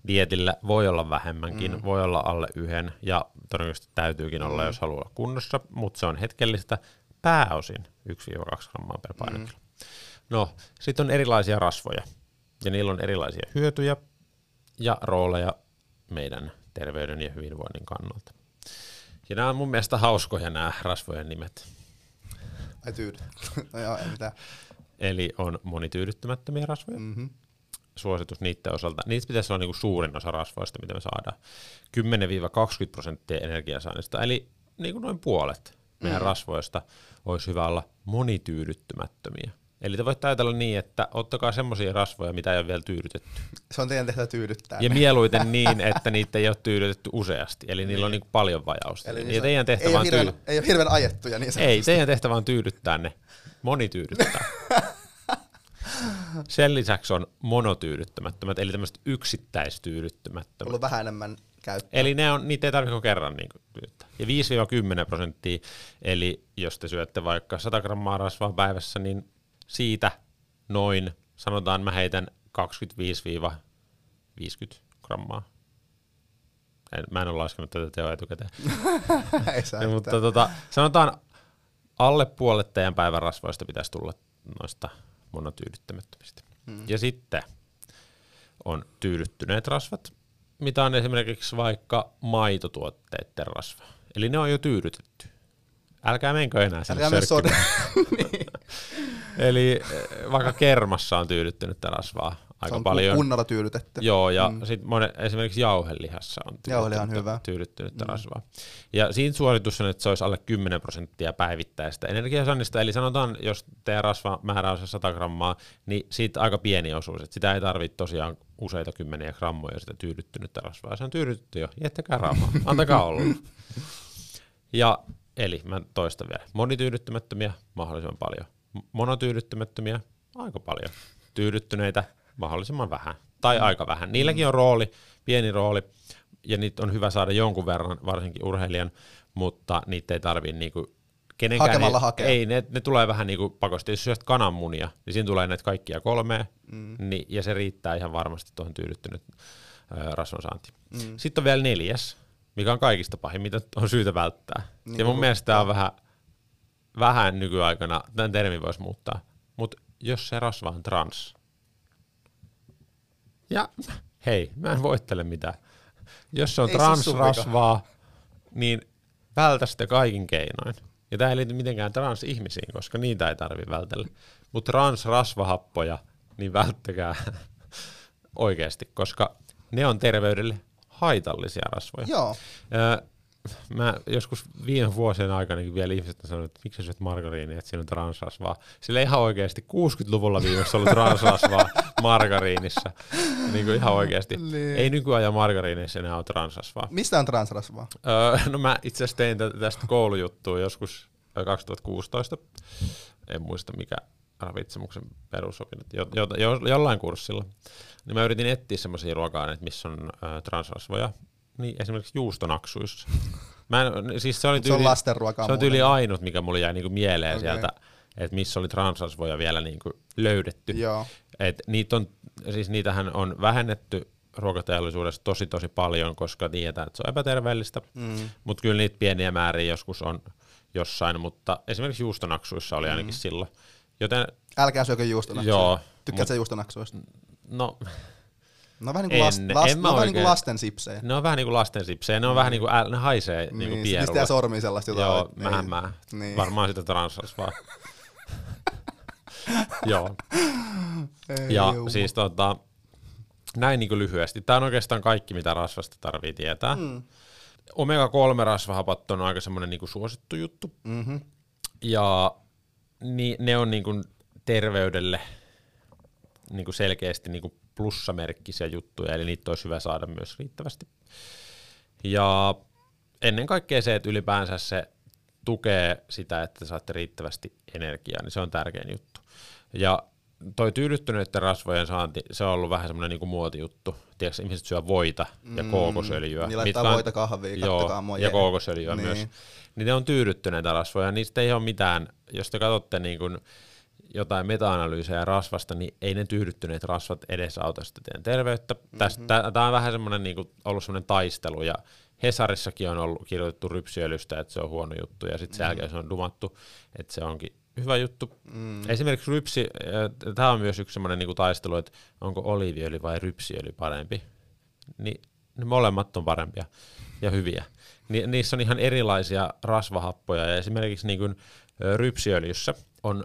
dietillä voi olla vähemmänkin, mm. voi olla alle yhden ja todennäköisesti täytyykin olla, jos haluaa olla kunnossa, mutta se on hetkellistä pääosin 1-2 grammaa per painokilo. Mm. No, sitten on erilaisia rasvoja ja niillä on erilaisia hyötyjä ja rooleja meidän terveyden ja hyvinvoinnin kannalta. Ja nämä on mun mielestä hauskoja nämä rasvojen nimet. Ai no joo, ei mitään. Eli on monityydyttämättömiä rasvoja. Mm-hmm. Suositus niiden osalta. Niistä pitäisi olla niinku suurin osa rasvoista, mitä me saadaan. 10-20 prosenttia energiasaannista. Eli niinku noin puolet meidän mm. rasvoista olisi hyvä olla monityydyttämättömiä. Eli te voitte ajatella niin, että ottakaa semmoisia rasvoja, mitä ei ole vielä tyydytetty. Se on teidän tehtävä tyydyttää. Ja mieluiten niin, että niitä ei ole tyydytetty useasti. Eli niillä on niinku paljon vajausta. Eli niin teidän tehtävä ei, on hirveän, tyy- ei ole hirveän ajettuja niin ei, teidän tehtävä on tyydyttää ne. Monityydyttää. Sen lisäksi on monotyydyttämättömät, eli tämmöiset yksittäistyydyttämättömät. ollut vähän enemmän käyttöä. Eli ne on, niitä ei tarvitse kuin kerran niin tyydyttää. Ja 5-10 prosenttia, eli jos te syötte vaikka 100 grammaa rasvaa päivässä, niin siitä noin, sanotaan mä heitän 25-50 grammaa. En, mä en ole laskenut tätä teoa etukäteen. ei saa Ja, mutta tota, sanotaan alle puolet teidän päivän rasvoista pitäisi tulla noista monotyydyttämättömistä. Hmm. Ja sitten on tyydyttyneet rasvat, mitä on esimerkiksi vaikka maitotuotteiden rasva. Eli ne on jo tyydytetty. Älkää menkö enää sinne Älkää sörkkimään. sode. Eli eh, vaikka kermassa on tyydyttynyttä rasvaa, aika on paljon. kunnolla tyydytetty. Joo, ja mm. sitten esimerkiksi jauhelihassa on Jauheliha on hyvä. tyydyttynyttä mm. rasvaa. Ja siinä suoritus on, että se olisi alle 10 prosenttia päivittäistä energiasannista, eli sanotaan, jos teidän rasvamäärä on se 100 grammaa, niin siitä aika pieni osuus, että sitä ei tarvitse tosiaan useita kymmeniä grammoja sitä tyydyttynyttä rasvaa. Se on tyydytty jo, jättäkää rahaa, antakaa olla. Ja eli mä toistan vielä, monityydyttymättömiä mahdollisimman paljon, monotyydyttymättömiä aika paljon, tyydyttyneitä mahdollisimman vähän tai mm. aika vähän. Niilläkin on rooli, pieni rooli, ja niitä on hyvä saada jonkun verran, varsinkin urheilijan, mutta niitä ei tarvii niinku kenenkään. Hakemalla ei, hakea. ei ne, ne, tulee vähän niinku pakosti. Jos syöt kananmunia, niin siinä tulee näitä kaikkia kolmea, mm. niin, ja se riittää ihan varmasti tuohon tyydyttynyt rasvan saantiin. Mm. Sitten on vielä neljäs, mikä on kaikista pahin, mitä on syytä välttää. Niin, ja mun mielestä tämä on vähän, vähän nykyaikana, tämän termin voisi muuttaa, mutta jos se rasva on trans, ja hei, mä en voittele mitään. Jos se on Ei transrasvaa, niin vältä sitä kaikin keinoin. Ja tämä ei liity mitenkään transihmisiin, koska niitä ei tarvi vältellä. Mutta transrasvahappoja, niin välttäkää oikeasti, koska ne on terveydelle haitallisia rasvoja. Joo. Öö, mä joskus viime vuosien aikana vielä ihmiset on sanonut, että miksi sä syöt margariinia, että siinä on transrasvaa. Sillä ihan oikeasti 60-luvulla viimeksi ollut transrasvaa margariinissa. Niin kuin ihan oikeasti. Niin. Ei nykyajan margariineissa enää ole transrasvaa. Mistä on transrasvaa? Öö, no mä itse asiassa tein tä- tästä koulujuttua joskus ö, 2016. En muista mikä ravitsemuksen perusopinnot, jo, jo, jo, jollain kurssilla. Niin mä yritin etsiä semmoisia ruoka-aineita, missä on ö, transrasvoja. Niin esimerkiksi juustonaksuissa. Mä en, siis se oli Se tyyli, on lastenruokaa se on tyyli ainut, mikä mulle jäi niinku mieleen okay. sieltä, että missä oli transrasvoja vielä niinku löydetty. Joo. Et niitä on, siis niitähän on vähennetty ruokateollisuudessa tosi tosi paljon, koska tiedetään, että se on epäterveellistä, mm. mutta kyllä niitä pieniä määriä joskus on jossain, mutta esimerkiksi juustonaksuissa oli ainakin mm. silloin. Joten Älkää syökö juustonaksuja. Joo, Tykkäätkö sä juustonaksuista? no, No vähän niin kuin, En- last, en mä no, vähän niin kuin lasten sipsejä. ne on vähän niin kuin lasten sipsejä, ne on vähän niin kuin, äl, ne haisee niin, niin kuin pierulle. jää sormiin sellaista jotain. Joo, niin. mähmää. Niin. Varmaan sitä transrasvaa. Joo. Ei Ja juu. siis tota, näin niin kuin lyhyesti. Tämä on oikeastaan kaikki, mitä rasvasta tarvii tietää. Mm. Omega-3-rasvahapat on aika semmoinen niin kuin suosittu juttu. Mhm. Ja ni, ne on niin kuin terveydelle niin kuin selkeästi niin kuin plussamerkkisiä juttuja, eli niitä olisi hyvä saada myös riittävästi. Ja ennen kaikkea se, että ylipäänsä se tukee sitä, että te saatte riittävästi energiaa, niin se on tärkein juttu. Ja toi tyydyttyneiden rasvojen saanti, se on ollut vähän semmoinen niinku muotijuttu. Tiedätkö, ihmiset syö voita ja Mm, kookosöljyä. niin laittaa on- voita kahviin, joo, mua, ja kookosöljyä Niin. myös. Niin ne on tyydyttyneitä rasvoja, niistä ei ole mitään, jos te katsotte niin kuin jotain meta-analyysejä rasvasta, niin ei ne tyydyttyneet rasvat edesauta sitä teidän terveyttä. Mm-hmm. Tämä on vähän semmoinen niin kuin, ollut semmoinen taistelu, ja Hesarissakin on ollut kirjoitettu rypsiöljystä, että se on huono juttu, ja sitten sen Mm. jälkeen se on dumattu, että se onkin hyvä juttu. Mm. Esimerkiksi rypsi, tämä on myös yksi semmoinen niin taistelu, että onko oliiviöljy vai rypsiöljy parempi. Niin ne molemmat on parempia ja hyviä. Ni, niissä on ihan erilaisia rasvahappoja ja esimerkiksi niin kuin, ö, rypsiöljyssä on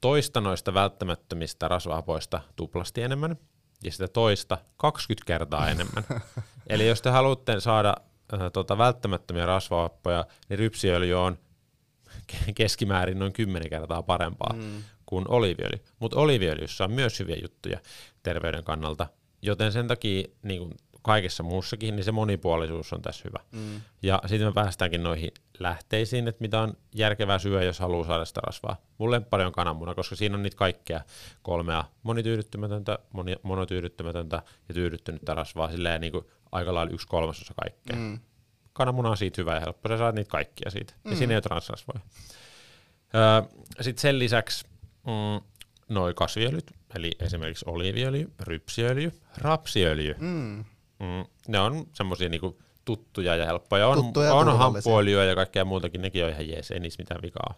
toista noista välttämättömistä rasvahapoista tuplasti enemmän ja sitä toista 20 kertaa enemmän. Eli jos te haluatte saada äh, tota, välttämättömiä rasvahappoja, niin rypsiöljy on keskimäärin noin 10 kertaa parempaa mm. kuin oliiviöljy. Mutta oliiviöljyssä on myös hyviä juttuja terveyden kannalta, joten sen takia niin kuin kaikessa muussakin, niin se monipuolisuus on tässä hyvä. Mm. Ja sitten me päästäänkin noihin lähteisiin, että mitä on järkevää syödä, jos haluaa saada sitä rasvaa. Mulle paljon kananmuna, koska siinä on niitä kaikkea kolmea monityydyttymätöntä, moni, monotyydyttymätöntä ja tyydyttynyttä rasvaa, silleen niin kuin aika lailla yksi kolmasosa kaikkea. Mm. Kananmuna on siitä hyvä ja helppo, sä saat niitä kaikkia siitä. Mm. Ja siinä ei ole transrasvoja. Sitten sen lisäksi mm, noi kasviöljyt, eli esimerkiksi oliiviöljy, rypsiöljy, rapsiöljy. Mm. Mm, ne on semmoisia niinku tuttuja ja helppoja. On, Tuttuja ja on hamppuöljyä ja kaikkea muutakin, nekin on ihan jees, ei niissä mitään vikaa.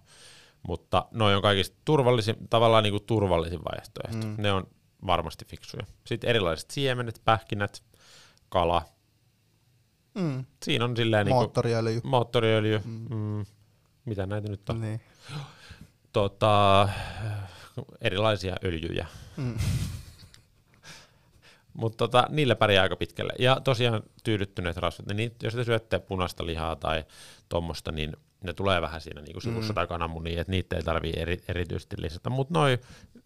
Mutta noi on kaikista turvallisin, tavallaan niinku turvallisin vaihtoehto. Mm. Ne on varmasti fiksuja. Sitten erilaiset siemenet, pähkinät, kala. Mm. Siinä on silleen niinku, Moottoriöljy. moottoriöljy. Mm. Mm, mitä näitä nyt on? Niin. tota, erilaisia öljyjä. Mm. Mutta tota, niillä pärjää aika pitkälle. Ja tosiaan tyydyttyneet rasvat, niin jos te syötte punaista lihaa tai tuommoista, niin ne tulee vähän siinä niin sivussa mm. tai kananmunia, että niitä ei tarvitse eri, erityisesti lisätä. Mutta noi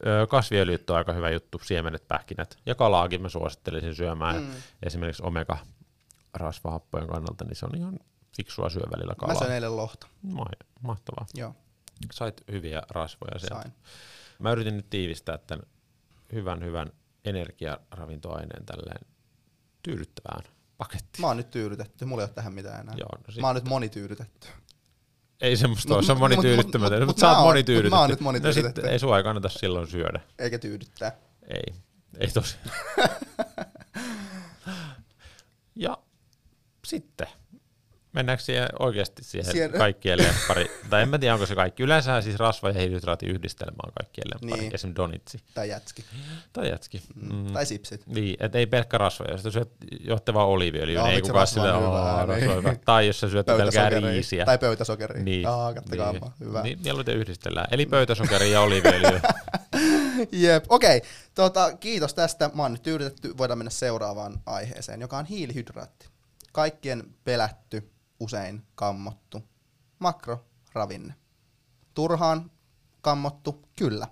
ö, kasviöljyt on aika hyvä juttu, siemenet, pähkinät ja kalaakin mä suosittelisin syömään. Mm. Esimerkiksi omega-rasvahappojen kannalta, niin se on ihan fiksua syö välillä kalaa. Mä söin eilen lohta. Ma- mahtavaa. Joo, Sait hyviä rasvoja sieltä. sain. Mä yritin nyt tiivistää tämän hyvän hyvän energiaravintoaineen tälleen tyydyttävään pakettiin. Mä oon nyt tyydytetty, mulla ei ole tähän mitään enää. Joo, no sit, Mä oon nyt monityydytetty. ei semmoista Mut- ole, se on mut- mut- monityydyttämätön, mut- mutta mut sä oot monityydytetty. mut mä oon nyt No monityydytetty. sit ei sua ei kannata silloin syödä. Eikä tyydyttää. Ei, ei tosiaan. ja sitten, mennäänkö siihen oikeasti siihen, Siihen- kaikkien lemppari, tai en mä tiedä onko se kaikki. Yleensä siis rasva- ja hiilihydraattiyhdistelmä on kaikkien lemppari, Niin. esimerkiksi donitsi Tai jätski. tai jätski. Mm. Tai sipsit. Niin, et ei pelkkä rasvoja. Jos syöt johtavaa oliiviöljyä, Joo, niin ei kukaan rasva sille, hyvää, "Aa, rasva on niin. hyvä." Tai jos sä syöt Pöytäsokeria. riisiä. Tai pöytäsokeria. Niin, Aa, kattokaa niin, niin. Hyvä. Niin, mieluiten yhdistellään. Eli pöytäsokeria ja oliiviöljyä. Jep, okei. Okay. Tota, kiitos tästä. Mä oon nyt tyydytetty. Voidaan mennä seuraavaan aiheeseen, joka on hiilihydraatti. Kaikkien pelätty, usein kammottu makroravinne. Turhaan kammottu, kyllä.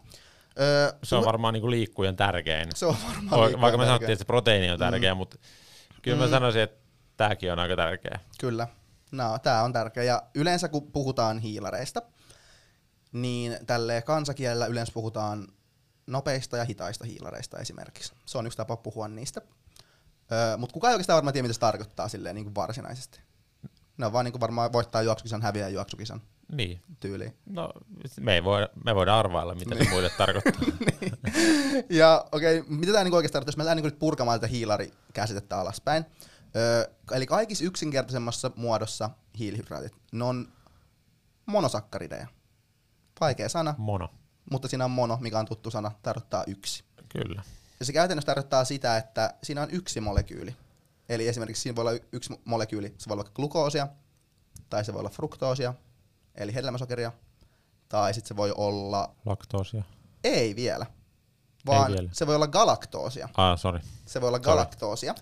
Öö, Se on varmaan niinku liikkujen tärkein. se on varmaan Vaikka me tärkeä. sanottiin, että se proteiini on tärkeä, Mm. mutta kyllä mä Mm. sanoisin, että tämäkin on aika tärkeä. Kyllä. No, tämä on tärkeä. Ja yleensä kun puhutaan hiilareista, niin tälle kansakielellä yleensä puhutaan nopeista ja hitaista hiilareista esimerkiksi. Se on yksi tapa puhua niistä. Öö, Mutta kukaan ei oikeastaan varmaan tiedä, mitä se tarkoittaa silleen niin kuin varsinaisesti. Ne on vaan niin kuin varmaan voittaa juoksukisan, häviää juoksukisan Niin. tyyliin. No, me, ei voi, me voidaan arvailla, mitä Niin. se muille tarkoittaa. Ja okei, okay, mitä tämä niinku oikeastaan tarkoittaa, jos me lähdetään niinku nyt purkamaan tätä hiilarikäsitettä alaspäin. Öö, eli kaikissa yksinkertaisemmassa muodossa hiilihydraatit, ne on monosakkarideja. Vaikea sana, Mono. mutta siinä on mono, mikä on tuttu sana, tarkoittaa yksi. Kyllä. Ja se käytännössä tarkoittaa sitä, että siinä on yksi molekyyli. Eli esimerkiksi siinä voi olla yksi mo- molekyyli, se voi olla glukoosia, tai se voi olla fruktoosia, eli hedelmäsokeria, tai sitten se voi olla, Laktoosia. ei vielä, vaan vielä. se voi olla galaktoosia. Ah, sorry. Se voi olla Sorry. galaktoosia.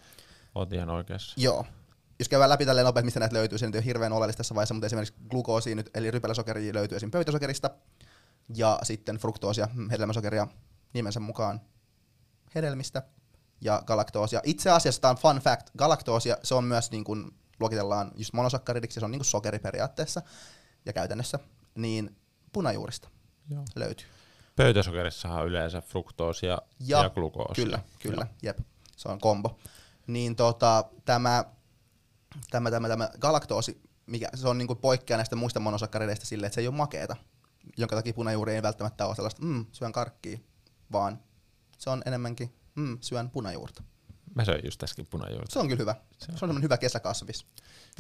Oot ihan oikeassa. Joo. Jos käydään läpi tälleen nopeasti, mistä näitä löytyy, se nyt ei ole hirveän oleellista tässä vaiheessa, mutta esimerkiksi glukoosia nyt, eli rypälesokeria löytyy esim. pöytäsokerista, ja sitten fruktoosia, mm, hedelmäsokeria nimensä mukaan hedelmistä, ja galaktoosia. Itse asiassa tämä on fun fact, galaktoosia, se on myös niin kuin luokitellaan just monosakkaridiksi, se on niin kuin sokeri periaatteessa, ja käytännössä, niin punajuurista Joo. löytyy. Pöytäsokerissahan on yleensä fruktoosia ja, Ja- ja glukoosia. Kyllä, kyllä, jep. Se on kombo. Niin tota, tämä, tämä, tämä, tämä galaktoosi, mikä, se on niinku poikkea näistä muista monosakkarideista silleen, että se ei ole makeeta, jonka takia punajuuri ei välttämättä ole sellaista, mm, syön karkkia, vaan se on enemmänkin, mm, syön punajuurta. Mä söin just äsken punajuurta. Se on kyllä hyvä. Se Se on- on semmoinen hyvä kesäkasvis.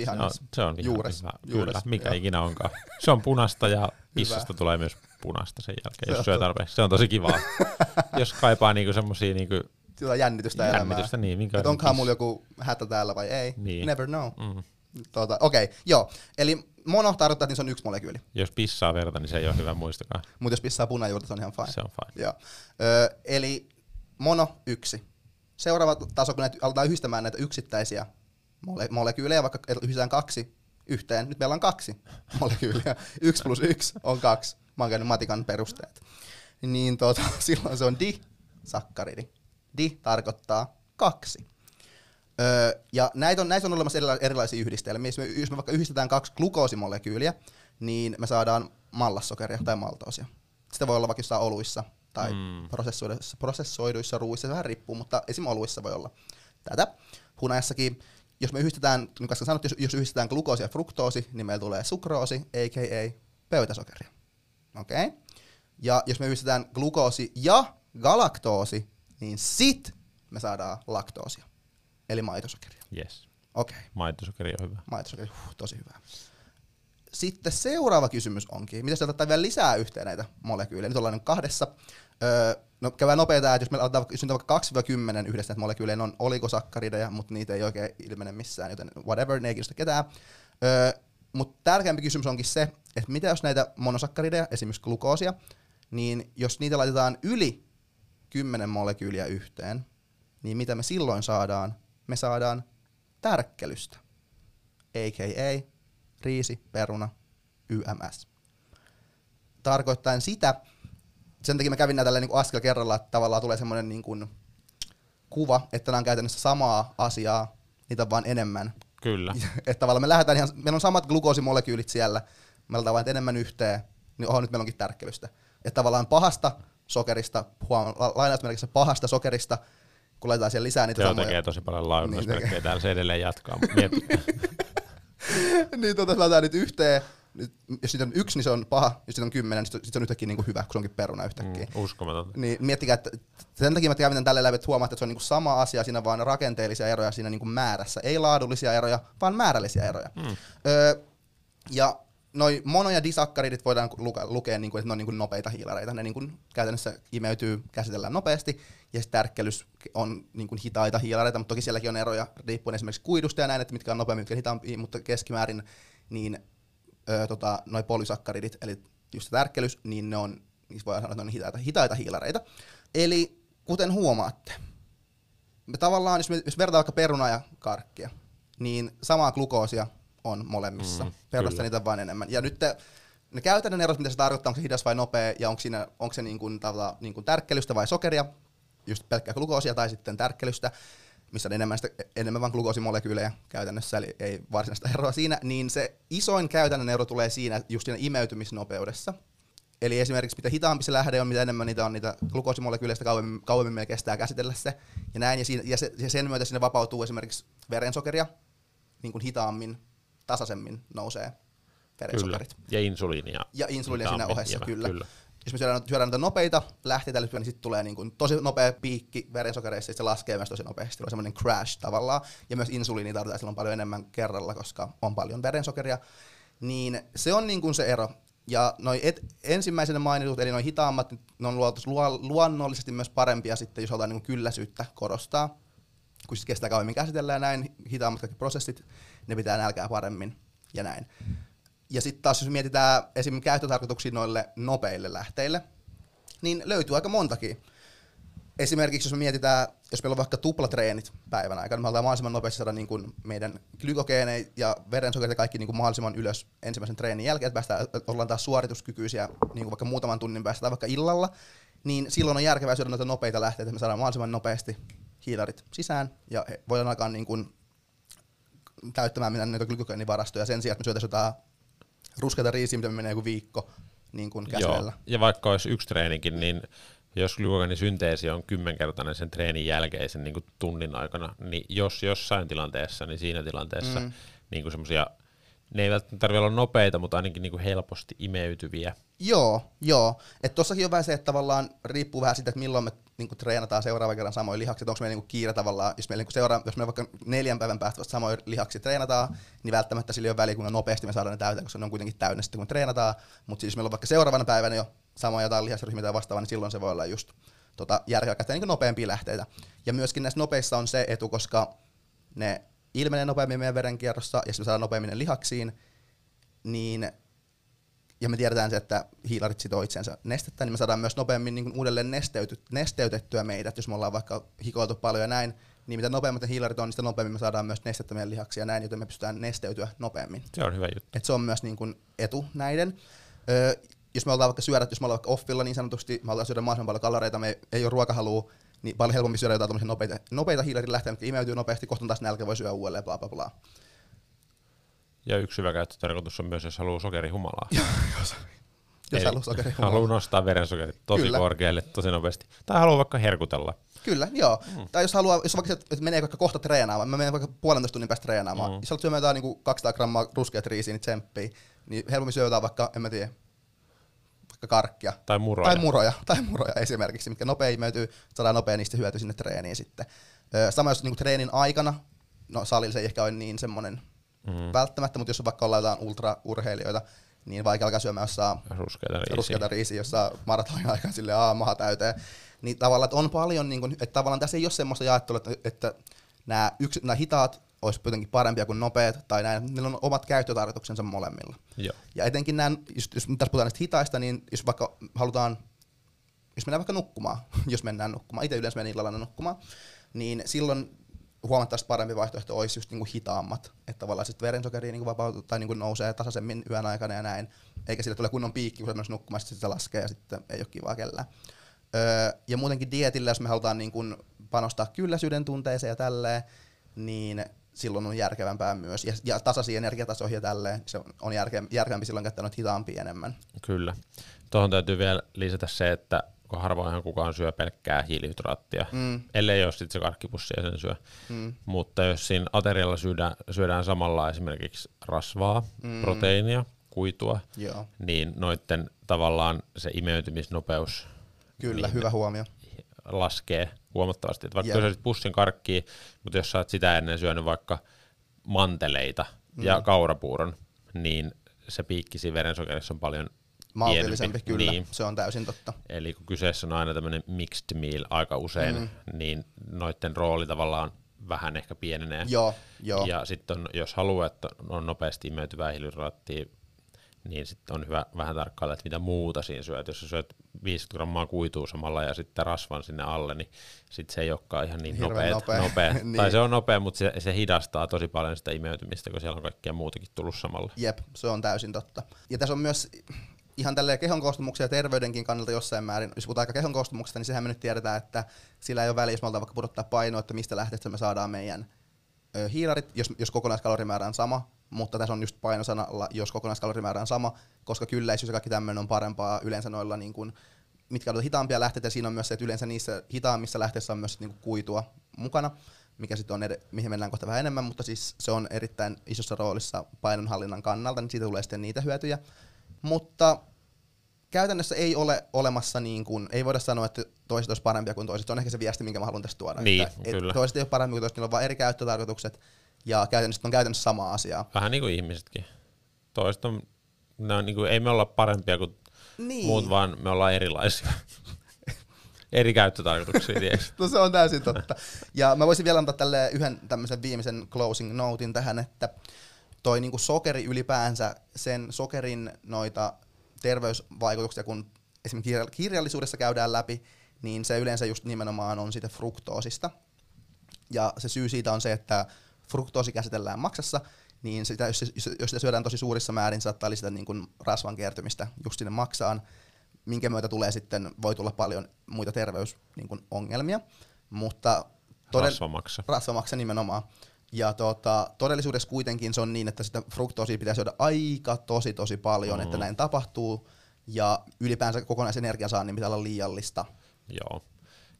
Se on, se on Juures. hyvä. Juures, Kyllä, mikä joo. ikinä onkaan. Se on punasta ja pissasta tulee myös punasta sen jälkeen, Se on jos syö tarpeeksi. Se on tosi kivaa. jos kaipaa niinku semmosia niinku Jotain jännitystä elämää. jännitystä, niin minkä onkohan mulla joku hätä täällä vai ei. Niin. Never know. Mm. Tota, Okei, okay, joo. Eli mono tarkoittaa, että se on yksi molekyyli. Jos pissaa verta, niin se ei ole hyvä, muistakaa. Mutta jos pissaa punajuurta, se on ihan fine. Se on fine. Joo. Ö, eli mono yksi. Seuraava taso, kun näitä, aletaan yhdistämään näitä yksittäisiä mole- molekyylejä, vaikka yhdistetään kaksi yhteen. Nyt meillä on kaksi molekyyliä. Yksi plus yksi on kaksi. Mä oon käynyt matikan perusteet. Niin tota, silloin se on disakkaridi. Di tarkoittaa kaksi. Öö, ja näitä on, näissä on olemassa erila- erilaisia yhdistelmiä. Jos me, jos me vaikka yhdistetään kaksi glukoosimolekyyliä, niin me saadaan mallassokeria tai maltoosia. Sitä voi olla vaikka jossain oluissa tai Mm. prosessoiduissa, prosessoiduissa ruuissa, se vähän riippuu, mutta esim. oluissa voi olla tätä. Hunajassakin, jos me yhdistetään, niin kuin äsken sanottiin, jos, jos yhdistetään glukoosi ja fruktoosi, niin meillä tulee sukroosi, a.k.a. pöytäsokeria. Okei? Okay? Ja jos me yhdistetään glukoosi ja galaktoosi, niin sit me saadaan laktoosia, eli maitosokeria. Yes. Okei, okay. Maitosokeri on hyvä. maitosokeri, huh, tosi hyvä. Sitten seuraava kysymys onkin, mitä sieltä ottaa vielä lisää yhteen näitä molekyylejä? Nyt ollaan nyt kahdessa. Öö, no käydään nopeaa, että jos me aletaan vaikka 2-10 yhdessä näitä molekyylejä, ne on oligosakkarideja, mutta niitä ei oikein ilmene missään, joten whatever, ne ei kiinnosta ketään. Öö, mutta tärkeämpi kysymys onkin se, että mitä jos näitä monosakkarideja, esimerkiksi glukoosia, niin jos niitä laitetaan yli 10 molekyyliä yhteen, niin mitä me silloin saadaan? Me saadaan tärkkelystä, a.k.a. riisi, peruna, YMS. Tarkoittaen sitä, sen takia mä kävin näitä niin askel kerralla, että tavallaan tulee semmoinen niin kuin kuva, että nämä on käytännössä samaa asiaa, niitä on vaan enemmän. Kyllä. että tavallaan me lähdetään ihan, meillä on samat glukoosimolekyylit siellä, me laitetaan vain enemmän yhteen, niin oho, nyt meillä onkin tärkkelystä. Että tavallaan pahasta sokerista, huom, lainausmerkissä pahasta sokerista, kun laitetaan siellä lisää niitä Joo, samoja. tekee tosi paljon lainausmerkkejä, Niin täällä se edelleen jatkaa. niin tota, laitetaan nyt yhteen, nyt, jos siitä on yksi, niin se on paha, jos siitä on kymmenen, niin sit se on yhtäkkiä niin kuin hyvä, kun se onkin peruna yhtäkkiä. mm, uskomatonta. Niin miettikää, että sen takia mä kävin tälle läpi, että huomaatte, että se on niinku sama asia, siinä vaan rakenteellisia eroja siinä niinku määrässä. Ei laadullisia eroja, vaan määrällisiä eroja. Mm. Öö, ja noi mono- ja disakkaridit voidaan luka, lukea, niinku, että ne on niinku nopeita hiilareita. Ne niinku käytännössä imeytyy, käsitellään nopeasti, ja tärkkelys on niinku hitaita hiilareita, mutta toki sielläkin on eroja riippuen esimerkiksi kuidusta ja näin, että mitkä on nopeammin, mitkä hitaampia, mutta keskimäärin niin öö, tota, noi polysakkaridit, eli just tärkkelys, niin ne on, niissä voidaan sanoa, että ne on hitaita, hitaita hiilareita. Eli kuten huomaatte, me tavallaan, jos, me, jos vertaa vaikka perunaa ja karkkia, niin samaa glukoosia on molemmissa. Mm, kyllä. niitä vain enemmän. Ja nyt te, ne käytännön erot, mitä se tarkoittaa, onko se hidas vai nopea, ja onko, siinä, onko se niin kuin, tavallaan, niin kuin tärkkelystä vai sokeria, just pelkkää glukoosia tai sitten tärkkelystä, missä on enemmän, sitä, enemmän vain glukoosimolekyyleja käytännössä, eli ei varsinaista eroa siinä, niin se isoin käytännön ero tulee siinä just siinä imeytymisnopeudessa. Eli esimerkiksi mitä hitaampi se lähde on, mitä enemmän niitä on niitä glukoosimolekyyleistä, kauemmin, kauemmin meillä kestää käsitellä se. Ja, näin, ja, siinä, ja, se, ja sen myötä sinne vapautuu esimerkiksi verensokeria niin kuin hitaammin, tasaisemmin nousee verensokerit. Ja insuliinia. Ja insuliinia siinä ohessa, kyllä. kyllä. Jos me syödään, syödään näitä nopeita lähteitä, niin sitten tulee niin kuin tosi nopea piikki verensokereissa, ja se laskee myös tosi nopeasti. On semmoinen crash tavallaan. Ja myös insuliini tarvitaan silloin paljon enemmän kerralla, koska on paljon verensokeria. Niin se on niin kuin se ero. Ja noi et, ensimmäisenä mainitut, eli noin hitaammat, ne on luotus luo, luonnollisesti myös parempia sitten, jos halutaan niin kylläisyyttä korostaa. Kun siis kestää kauemmin käsitellä ja näin, hitaammat kaikki prosessit, ne pitää nälkää paremmin ja näin. Ja sitten taas jos mietitään esimerkiksi käyttötarkoituksia noille nopeille lähteille, niin löytyy aika montakin. Esimerkiksi jos me mietitään, jos meillä on vaikka tuplatreenit päivän aikana, me halutaan mahdollisimman nopeasti saada niin meidän glykogeeneja ja verensokerit ja kaikki niin kuin mahdollisimman ylös ensimmäisen treenin jälkeen, että päästään, että ollaan taas suorituskykyisiä niin kuin vaikka muutaman tunnin päästä tai vaikka illalla, niin silloin on järkevää syödä noita nopeita lähteitä, että me saadaan mahdollisimman nopeasti hiilarit sisään ja voidaan alkaa niin kuin täyttämään meidän näitä glykogeenivarastoja sen sijaan, että me syötäisiin jotain ruskeita riisiä, mitä me menee joku viikko niin kuin käsitellä. Joo. Ja vaikka olisi yksi treenikin, niin jos glukogenisynteesi on kymmenkertainen sen treenin jälkeisen niin kuin tunnin aikana, niin jos jossain tilanteessa, niin siinä tilanteessa Mm. niin kuin semmosia, ne ei välttämättä tarvitse olla nopeita, mutta ainakin niin kuin helposti imeytyviä. Joo, joo. Että tossakin on vähän se, että tavallaan riippuu vähän siitä, että milloin me niinku treenataan seuraavan kerran samoja lihaksia, onko meillä niinku kiire tavallaan, jos meillä niinku seura- jos me vaikka neljän päivän päästä vasta samoja lihaksia treenataan, niin välttämättä sillä ei ole väliä, kuinka nopeasti me saadaan ne täyteen, koska ne on kuitenkin täynnä sitten, kun treenataan. Mutta siis jos meillä on vaikka seuraavana päivänä jo samoja jotain lihasryhmiä tai vastaavaa, niin silloin se voi olla just tota, järkevää käyttää niinku nopeampia lähteitä. Ja myöskin näissä nopeissa on se etu, koska ne ilmenee nopeammin meidän verenkierrossa, ja me saadaan nopeammin ne lihaksiin, niin ja me tiedetään se, että hiilarit sitoo itsensä nestettä, niin me saadaan myös nopeammin niin kuin uudelleen nesteyty, nesteytettyä meidät, jos me ollaan vaikka hikoiltu paljon ja näin, niin mitä nopeammat ne hiilarit on, niin sitä nopeammin me saadaan myös nestettä meidän lihaksia ja näin, joten me pystytään nesteytyä nopeammin. Se on hyvä juttu. Et se on myös niin kuin etu näiden. Öö, jos me ollaan vaikka syödä, jos me ollaan vaikka offilla niin sanotusti, me halutaan syödä mahdollisimman paljon kaloreita, me ei ole ruokahalua, niin paljon helpommin syödä jotain nopeita, nopeita hiilarin lähteä, mitkä imeytyy nopeasti, kohta taas nälkä voi syödä uudelleen, bla bla bla. Ja yksi hyvä käyttötarkoitus on myös, jos haluaa sokerihumalaa. Jos Eli haluaa sokeria. Haluaa nostaa verensokerit tosi Kyllä. korkealle tosi nopeasti. Tai haluaa vaikka herkutella. Kyllä, joo. Mm. Tai jos haluaa, jos vaikka että menee vaikka kohta treenaamaan, mä menen vaikka puolentoista tunnin päästä treenaamaan, mm. jos haluat syömään jotain niin 200 grammaa ruskeat riisiä, niin tsemppii, niin helpommin syö jotain vaikka, en mä tiedä, karkkia. Tai muroja. Tai muroja, tai muroja esimerkiksi, mitkä nopea imeytyy, saadaan nopea niistä hyöty sinne treeniin sitten. Sama jos niin treenin aikana, no salilla se ei ehkä ole niin semmoinen Mm. välttämättä, mutta jos vaikka ollaan jotain ultraurheilijoita, niin vaikka alkaa syömään jossain Ruskeita riisiä. ruskeata riisiä, jossa maratonin aikaan sille aa, maha täyteen. Niin tavallaan, että on paljon, niin kuin, että tavallaan tässä ei ole semmoista jaettua, että, että nämä, yksi, nämä hitaat olisi jotenkin parempia kuin nopeat, tai näin, niillä on omat käyttötarkoituksensa molemmilla. Joo. Ja etenkin nämä, jos, jos tässä puhutaan näistä hitaista, niin jos vaikka halutaan, jos mennään vaikka nukkumaan, jos mennään nukkumaan, itse yleensä menen illalla nukkumaan, niin silloin huomattavasti parempi vaihtoehto olisi just niinku hitaammat, että tavallaan sitten verensokeri niinku vapautuu tai niinku nousee tasaisemmin yön aikana ja näin, eikä sille tule kunnon piikki, kun se nukkumaan, sitten se laskee ja sitten ei ole kivaa kellään. Öö, ja muutenkin dietillä, jos me halutaan niinku panostaa kylläisyyden tunteeseen ja tälleen, niin silloin on järkevämpää myös. Ja, ja tasaisia energiatasoihin ja tälleen, se on järke, järkevämpi silloin käyttää noita hitaampia enemmän. Kyllä. Tuohon täytyy vielä lisätä se, että kun harvoinhan kukaan syö pelkkää hiilihydraattia, mm. ellei ole sitten se karkkipussi ja sen syö. Mm. Mutta jos siinä aterialla syödään, syödään samalla esimerkiksi rasvaa, mm. proteiinia, kuitua, Joo. niin noitten tavallaan se imeytymisnopeus Kyllä, niin hyvä huomio. laskee huomattavasti. Että vaikka syösit pussin karkkia, mutta jos sä oot sitä ennen syönyt vaikka manteleita mm. ja kaurapuuron, niin se piikki siinä verensokerissa on paljon Maltillisempi, kyllä, niin. se on täysin totta. Eli kun kyseessä on aina tämmöinen mixed meal aika usein, mm. niin noiden rooli tavallaan vähän ehkä pienenee. Joo, joo. Ja sitten jos haluaa, että on nopeasti imeytyvää hiilihydraattia, niin sitten on hyvä vähän tarkkailla, että mitä muuta siinä syöt. Jos sä syöt 50 grammaa kuitua samalla ja sitten rasvan sinne alle, niin sitten se ei olekaan ihan niin nopea. nopea. nopea. niin. Tai se on nopea, mutta se, se hidastaa tosi paljon sitä imeytymistä, kun siellä on kaikkea muutakin tullut samalla. Jep, se on täysin totta. Ja tässä on myös ihan tälleen kehon koostumuksen ja terveydenkin kannalta jossain määrin, jos puhutaan aika kehon koostumuksesta, niin sehän me nyt tiedetään, että sillä ei ole väliä, jos me vaikka pudottaa painoa, että mistä lähteestä me saadaan meidän ö, hiilarit, jos, jos kokonaiskalorimäärä on sama, mutta tässä on just painosanalla, jos kokonaiskalorimäärä on sama, koska kylläisyys ja kaikki tämmöinen on parempaa yleensä noilla niin kuin, mitkä ovat hitaampia lähteitä, siinä on myös se, että yleensä niissä hitaammissa lähteissä on myös niin kuin kuitua mukana, mikä sitten on, ed- mihin mennään kohta vähän enemmän, mutta siis se on erittäin isossa roolissa painonhallinnan kannalta, niin siitä tulee sitten niitä hyötyjä. Mutta käytännössä ei ole olemassa niin kuin, ei voida sanoa, että toiset olisi parempia kuin toiset. Se on ehkä se viesti, minkä mä haluan tästä tuoda. Niin, että, kyllä. toiset ei ole parempia kuin toiset, niillä on vain eri käyttötarkoitukset, ja käytännössä on käytännössä sama asia. Vähän niin kuin ihmisetkin. Toiset on, ne on niin kuin, ei me olla parempia kuin niin. muut, vaan me ollaan erilaisia. eri käyttötarkoituksia, no se on täysin totta. Ja mä voisin vielä antaa tälle yhden tämmöisen viimeisen closing notein tähän, että toi niinku sokeri ylipäänsä, sen sokerin noita terveysvaikutuksia, kun esimerkiksi kirjallisuudessa käydään läpi, niin se yleensä just nimenomaan on siitä fruktoosista. Ja se syy siitä on se, että fruktoosi käsitellään maksassa, niin sitä, jos, jos sitä syödään tosi suurissa määrin, saattaa lisätä niin kuin rasvan kertymistä just sinne maksaan, minkä myötä tulee sitten, voi tulla paljon muita terveysongelmia. Niin mutta todell- rasvamaksa. rasvamaksa nimenomaan. Ja tota, todellisuudessa kuitenkin se on niin, että sitä fruktoosia pitää syödä aika tosi tosi paljon, mm. että näin tapahtuu. Ja ylipäänsä kokonaisenergiansaannin pitää olla liiallista. Joo.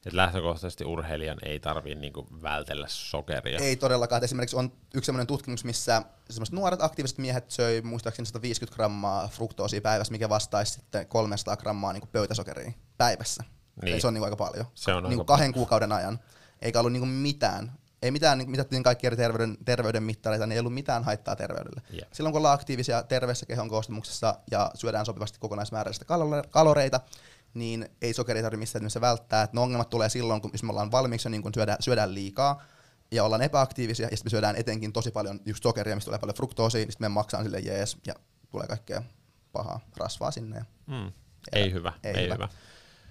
Et lähtökohtaisesti urheilijan ei tarvitse niinku vältellä sokeria. Ei todellakaan. Et esimerkiksi on yksi sellainen tutkimus, missä nuoret aktiiviset miehet söi muistaakseni 150 grammaa fruktoosia päivässä, mikä vastaisi sitten 300 grammaa niinku pöytäsokeria päivässä. Niin. Eli se on niinku aika paljon. Se on niinku aika kahden kuukauden ajan. Eikä ollut niinku mitään ei mitään, niin mitattiin kaikki eri terveyden, terveyden mittareita, niin ei ollut mitään haittaa terveydelle. Yeah. Silloin kun ollaan aktiivisia terveessä kehon koostumuksessa ja syödään sopivasti kokonaismääräistä kaloreita, niin ei sokeri tarvitse missään nimessä välttää. Et ne ongelmat tulee silloin, kun me ollaan valmiiksi niin kun syödään, syödään liikaa ja ollaan epäaktiivisia, ja sitten me syödään etenkin tosi paljon just sokeria, mistä tulee paljon fruktoosia, niin sitten me maksaa sille jees, ja tulee kaikkea pahaa rasvaa sinne. Mm. Ei hyvä, ei, ei hyvä. hyvä.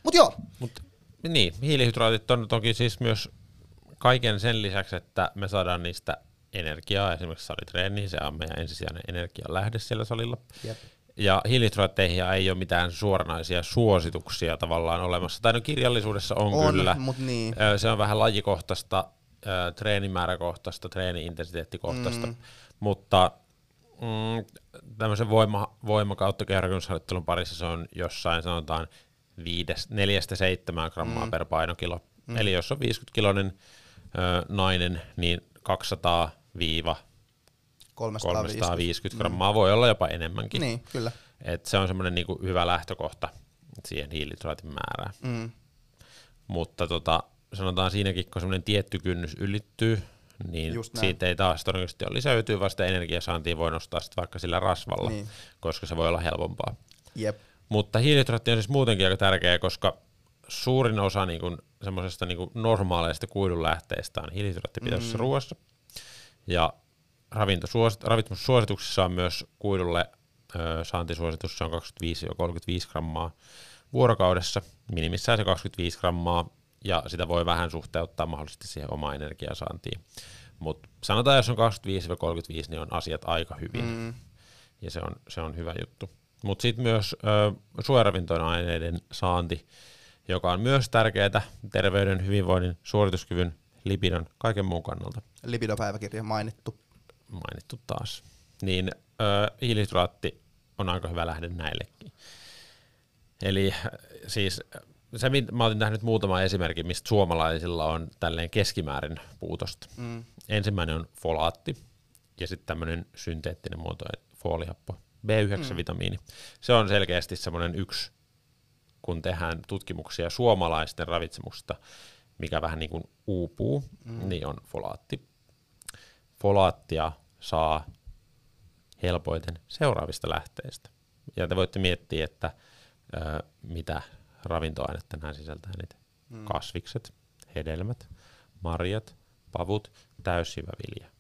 Mut joo. Mut, niin, hiilihydraatit on toki siis myös kaiken sen lisäksi, että me saadaan niistä energiaa esimerkiksi salitreeniin, se on meidän ensisijainen energian lähde siellä salilla. Jep. Ja hiilihydraatteihin ei ole mitään suoranaisia suosituksia tavallaan olemassa. Tai no kirjallisuudessa on, on kyllä. Mut niin. Se on vähän lajikohtaista, treenimääräkohtaista, treeni-intensiteettikohtaista. Mm. Mutta mm, tämmöisen voima, voima kautta kehonrakennusharjoittelun parissa se on jossain sanotaan 4-7 grammaa mm. per painokilo. Mm. Eli jos on 50 kiloinen nainen, niin 200 350 grammaa mm. voi olla jopa enemmänkin. Niin, kyllä. Et se on semmoinen niinku hyvä lähtökohta siihen hiilihydraatin määrään. Mm. Mutta tota, sanotaan siinäkin, kun semmoinen tietty kynnys ylittyy, niin siitä ei taas todennäköisesti ole lisäytyy, vaan sitä energiasaantia voi nostaa sitten vaikka sillä rasvalla, niin. koska se voi olla helpompaa. Jep. Mutta hiilihydraatti on siis muutenkin aika tärkeä, koska suurin osa niin kuin, semmoisesta niin normaaleista kuidunlähteistä on hiilihydraattipitoisessa mm. ruoassa. Ja ravitsemussuosituksissa on myös kuidulle ö, saantisuositus, se on 25-35 grammaa vuorokaudessa, minimissään se 25 grammaa, ja sitä voi vähän suhteuttaa mahdollisesti siihen omaan energiasaantiin. Mutta sanotaan, jos on 25-35, niin on asiat aika hyvin, mm. ja se on, se on hyvä juttu. Mutta sitten myös ö, suojaravintoaineiden saanti, joka on myös tärkeää terveyden, hyvinvoinnin, suorituskyvyn, lipidon, kaiken muun kannalta. Lipidopäiväkirja mainittu. Mainittu taas. Niin ö, hiilihydraatti on aika hyvä lähde näillekin. Eli siis se, mä otin tähän nyt muutama esimerkki, mistä suomalaisilla on tälleen keskimäärin puutosta. Mm. Ensimmäinen on folaatti ja sitten tämmöinen synteettinen muoto, foolihappo, B9-vitamiini. Mm. Se on selkeästi semmoinen yksi, kun tehdään tutkimuksia suomalaisten ravitsemusta, mikä vähän niin kuin uupuu, mm. niin on folaatti. Folaattia saa helpoiten seuraavista lähteistä. Ja te voitte miettiä, että ö, mitä ravintoainetta nämä sisältää niitä. Mm. Kasvikset, hedelmät, marjat, pavut, täysjyvävilja.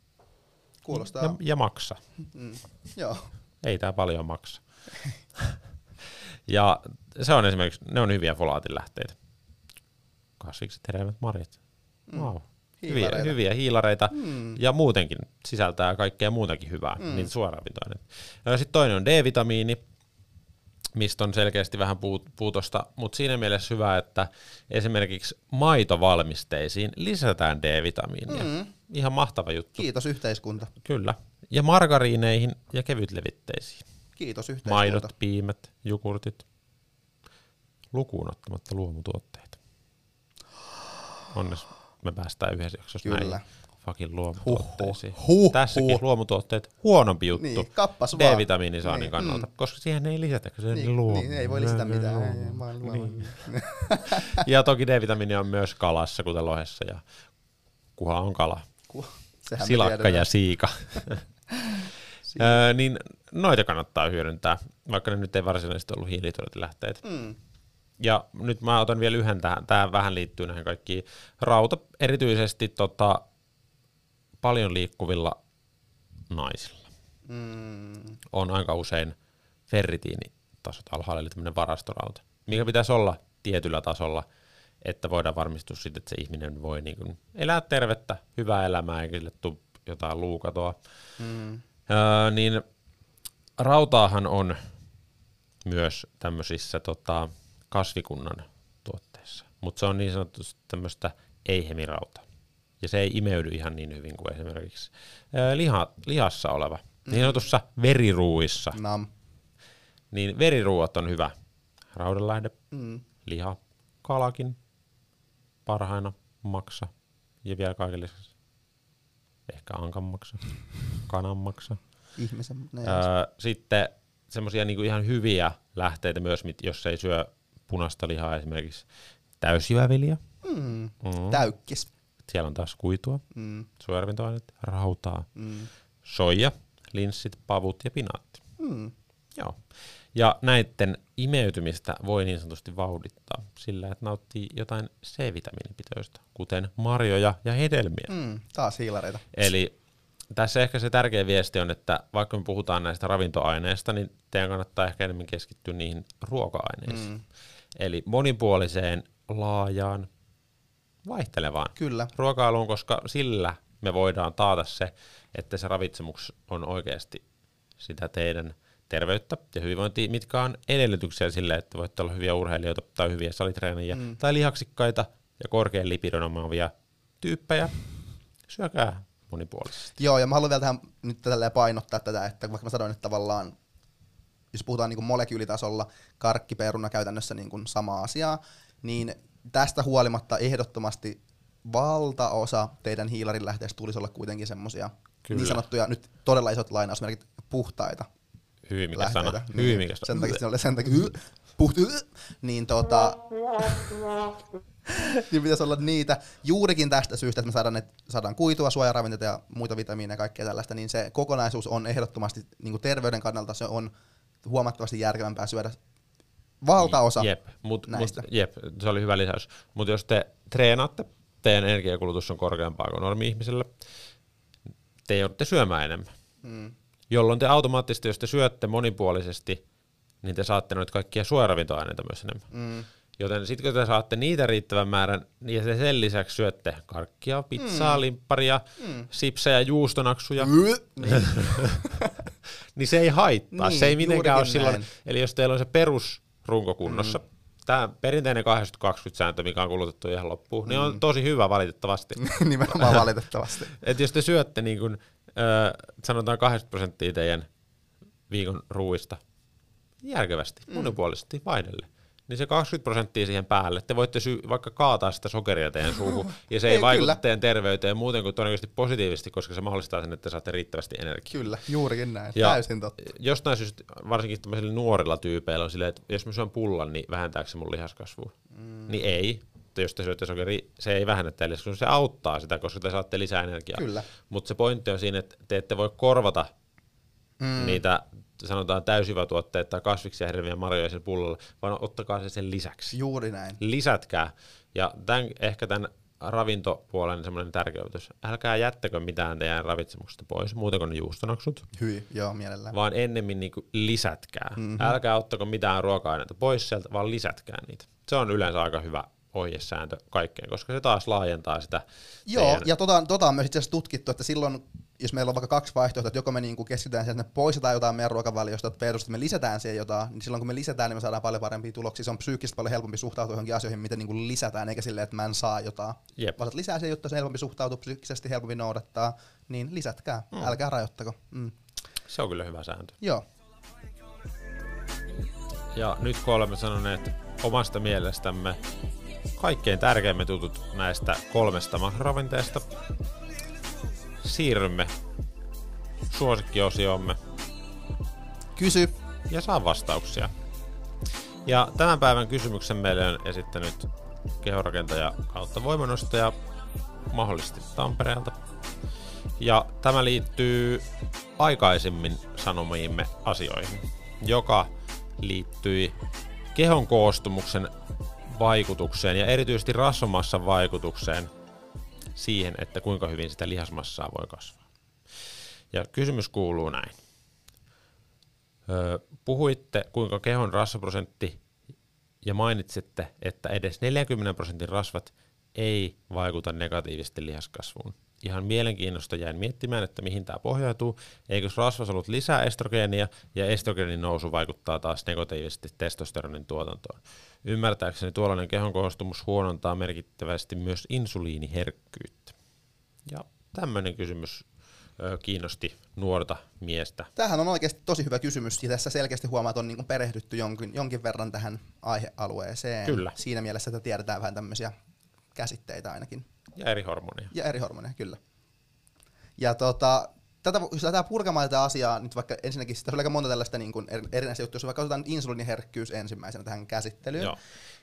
Kuulostaa. Ja, ja maksa. Mm. Joo. Ei tämä paljon maksa. ja se on esimerkiksi, ne on hyviä folaatin lähteitä. Kasvikset, hedelmät, marjat. Mm. Wow. Hyviä, hyviä hiilareita mm. ja muutenkin sisältää kaikkea muutakin hyvää, mm. niin suoravintoaineita. Sitten toinen on D-vitamiini, mistä on selkeästi vähän puutosta, mutta siinä mielessä hyvä, että esimerkiksi maitovalmisteisiin lisätään D-vitamiinia. Mm. Ihan mahtava juttu. Kiitos yhteiskunta. Kyllä. Ja margariineihin ja kevytlevitteisiin. Kiitos yhteiskunta. Maidot, piimät, jogurtit, lukuun ottamatta luomutuotteita. Onnes me päästään yhdessä jaksossa Kyllä. näin fucking luomutuotteisiin. Huh, huh, Tässäkin huh. luomutuotteet huonompi juttu niin, D-vitamiinisaannin niin, kannalta, mm. koska siihen ei lisätä, kun se niin, on luomu. Niin, ei voi lisätä mitään. Ei, ei, niin. ja toki D-vitamiini on myös kalassa, kuten lohessa, ja kuha on kala. Ku, Silakka ja siika. Öö, niin noita kannattaa hyödyntää, vaikka ne nyt ei varsinaisesti ollut hiilihydraattilähteet. Mm. Ja nyt mä otan vielä yhden tähän, tämä vähän liittyy näihin kaikkiin. Rauta erityisesti tota, paljon liikkuvilla naisilla mm. on aika usein ferritiinitasot alhaalla, eli tämmöinen varastorauta, mikä pitäisi olla tietyllä tasolla, että voidaan varmistua siitä, että se ihminen voi niin kuin elää tervettä, hyvää elämää, eikä sille tule jotain luukatoa. Mm. Öö, niin rautaahan on myös tämmöisissä tota, kasvikunnan tuotteissa, mutta se on niin sanotusti tämmöistä ei-hemirautaa ja se ei imeydy ihan niin hyvin kuin esimerkiksi liha, lihassa oleva, mm. niin sanotussa veriruuissa. Nam. Niin veriruuat on hyvä. Raudanlähde, mm. liha, kalakin, parhaina maksa ja vielä kaiken lisäksi ehkä ankan maksa, kanan maksa. Ihmisen, öö, sitten semmoisia niinku ihan hyviä lähteitä myös, jos ei syö punaista lihaa esimerkiksi täysjyvävilja. Mm. Mm. Täykkis. Siellä on taas kuitua, mm. suojavintoaineet, rautaa, mm. soija, linssit, pavut ja pinaatti. Mm. Joo. Ja näiden imeytymistä voi niin sanotusti vauhdittaa sillä, että nauttii jotain C-vitamiinipitoista, kuten marjoja ja hedelmiä. Mm, taas hiilareita. Eli tässä ehkä se tärkeä viesti on, että vaikka me puhutaan näistä ravintoaineista, niin teidän kannattaa ehkä enemmän keskittyä niihin ruoka-aineisiin. Mm. Eli monipuoliseen, laajaan, vaihtelevaan Kyllä. ruokailuun, koska sillä me voidaan taata se, että se ravitsemus on oikeasti sitä teidän terveyttä ja hyvinvointia, mitkä on edellytyksiä sille, että voitte olla hyviä urheilijoita tai hyviä salitreenejä mm. tai lihaksikkaita ja korkean lipidon omaavia tyyppejä. Syökää monipuolisesti. Joo, ja mä haluan vielä tähän nyt tälleen painottaa tätä, että vaikka mä sanoin, että tavallaan jos puhutaan niin kuin molekyylitasolla, karkkiperuna käytännössä niin kuin sama asiaa, niin tästä huolimatta ehdottomasti valtaosa teidän hiilarin lähteistä tulisi olla kuitenkin semmoisia niin sanottuja, nyt todella isot lainausmerkit, puhtaita Hyvin mikä lähteitä. sana. Niin, Hyvin mikä Sen takia, oli sen takia, puht, niin tota, niin pitäisi olla niitä. Juurikin tästä syystä, että me saadaan, ne, saadaan kuitua, suojaravinteita ja muita vitamiineja ja kaikkea tällaista, niin se kokonaisuus on ehdottomasti niin terveyden kannalta se on huomattavasti järkevämpää syödä valtaosa jep, mut, näistä. Mut, jep, se oli hyvä lisäys. Mutta jos te treenaatte, teidän energiakulutus on korkeampaa kuin normi-ihmisellä, te joudutte syömään enemmän. Mm. Jolloin te automaattisesti, jos te syötte monipuolisesti, niin te saatte noita kaikkia suojaravintoaineita myös enemmän. Mm. Joten sitten kun te saatte niitä riittävän määrän, niin te sen lisäksi syötte karkkia, pizzaa, mm. limpparia, mm. sipsejä, juustonaksuja, niin. niin se ei haittaa. Niin, se ei mitenkään ole silloin, näin. eli jos teillä on se perusrunko kunnossa, mm. tämä perinteinen 80-20-sääntö, mikä on kulutettu ihan loppuun, niin on tosi hyvä valitettavasti. Nimenomaan valitettavasti. Et jos te syötte niin kun, ö, sanotaan 80 prosenttia teidän viikon ruuista järkevästi, mm. monipuolisesti, vaidelle, niin se 20 prosenttia siihen päälle, te voitte sy- vaikka kaataa sitä sokeria teidän suuhun, ja se ei, Ei, vaikuta kyllä. teidän terveyteen muuten kuin todennäköisesti positiivisesti, koska se mahdollistaa sen, että te saatte riittävästi energiaa. Kyllä, juurikin näin. Ja Täysin totta. Jostain syystä, varsinkin tämmöisillä nuorilla tyypeillä on silleen, että jos mä syön pullan, niin vähentääkö se mun lihaskasvua? Mm. Niin ei. Että jos te syötte sokeria, se ei vähennä teille, se auttaa sitä, koska te saatte lisää energiaa. Kyllä. Mutta se pointti on siinä, että te ette voi korvata mm. niitä sanotaan täysivätuotteita tai kasviksia, herviä, marjoja sillä pullolla, vaan ottakaa se sen lisäksi. Juuri näin. Lisätkää. Ja tämän, ehkä tämän ravintopuolen semmoinen tärkeytys. Älkää jättäkö mitään teidän ravitsemuksesta pois, muuten kuin juustonaksut Hyi, joo, mielellään. vaan ennemmin niin lisätkää. Mm-hmm. Älkää ottako mitään ruoka-aineita pois sieltä, vaan lisätkää niitä. Se on yleensä aika hyvä ohjesääntö kaikkeen, koska se taas laajentaa sitä Joo, teidän... ja tota, tota on myös itse asiassa tutkittu, että silloin, jos meillä on vaikka kaksi vaihtoehtoa, että joko me niinku keskitytään siihen, että me poistetaan jotain meidän ruokavaliosta, että versus, että me lisätään siihen jotain, niin silloin kun me lisätään, niin me saadaan paljon parempia tuloksia. Se on psyykkisesti paljon helpompi suhtautua johonkin asioihin, mitä niinku lisätään, eikä silleen, että mä en saa jotain. Jep. Vaan lisää siihen, jotta se helpompi suhtautua, psyykkisesti helpompi noudattaa, niin lisätkää, mm. älkää rajoittako. Mm. Se on kyllä hyvä sääntö. Joo, Ja nyt kun olemme sanoneet omasta mielestämme kaikkein tärkeimmät jutut näistä kolmesta makroravinteesta, siirrymme suosikkiosiomme kysy. ja saa vastauksia. Ja tämän päivän kysymyksen meille on esittänyt kehorakentaja kautta voimanostaja mahdollisesti Tampereelta. Ja tämä liittyy aikaisemmin sanomiimme asioihin, joka liittyi kehon koostumuksen vaikutukseen ja erityisesti rasvamassan vaikutukseen siihen, että kuinka hyvin sitä lihasmassaa voi kasvaa. Ja kysymys kuuluu näin. Puhuitte, kuinka kehon rasvaprosentti ja mainitsitte, että edes 40 prosentin rasvat ei vaikuta negatiivisesti lihaskasvuun. Ihan mielenkiinnosta jäin miettimään, että mihin tämä pohjautuu. Eikö rasvasolut lisää estrogeenia ja estrogeenin nousu vaikuttaa taas negatiivisesti testosteronin tuotantoon. Ymmärtääkseni tuollainen kehon koostumus huonontaa merkittävästi myös insuliiniherkkyyttä. Ja tämmöinen kysymys kiinnosti nuorta miestä. Tämähän on oikeasti tosi hyvä kysymys, ja tässä selkeästi huomaa, että on niin perehdytty jonkin, jonkin verran tähän aihealueeseen. Kyllä. Siinä mielessä, että tiedetään vähän tämmöisiä käsitteitä ainakin. Ja eri hormonia. Ja eri hormoneja, kyllä. Ja tota, tätä, jos lähdetään purkamaan tätä asiaa, nyt vaikka ensinnäkin, tässä on aika monta tällaista niin kuin eri- erinäistä juttuja, jos vaikka otetaan insuliiniherkkyys ensimmäisenä tähän käsittelyyn. Joo.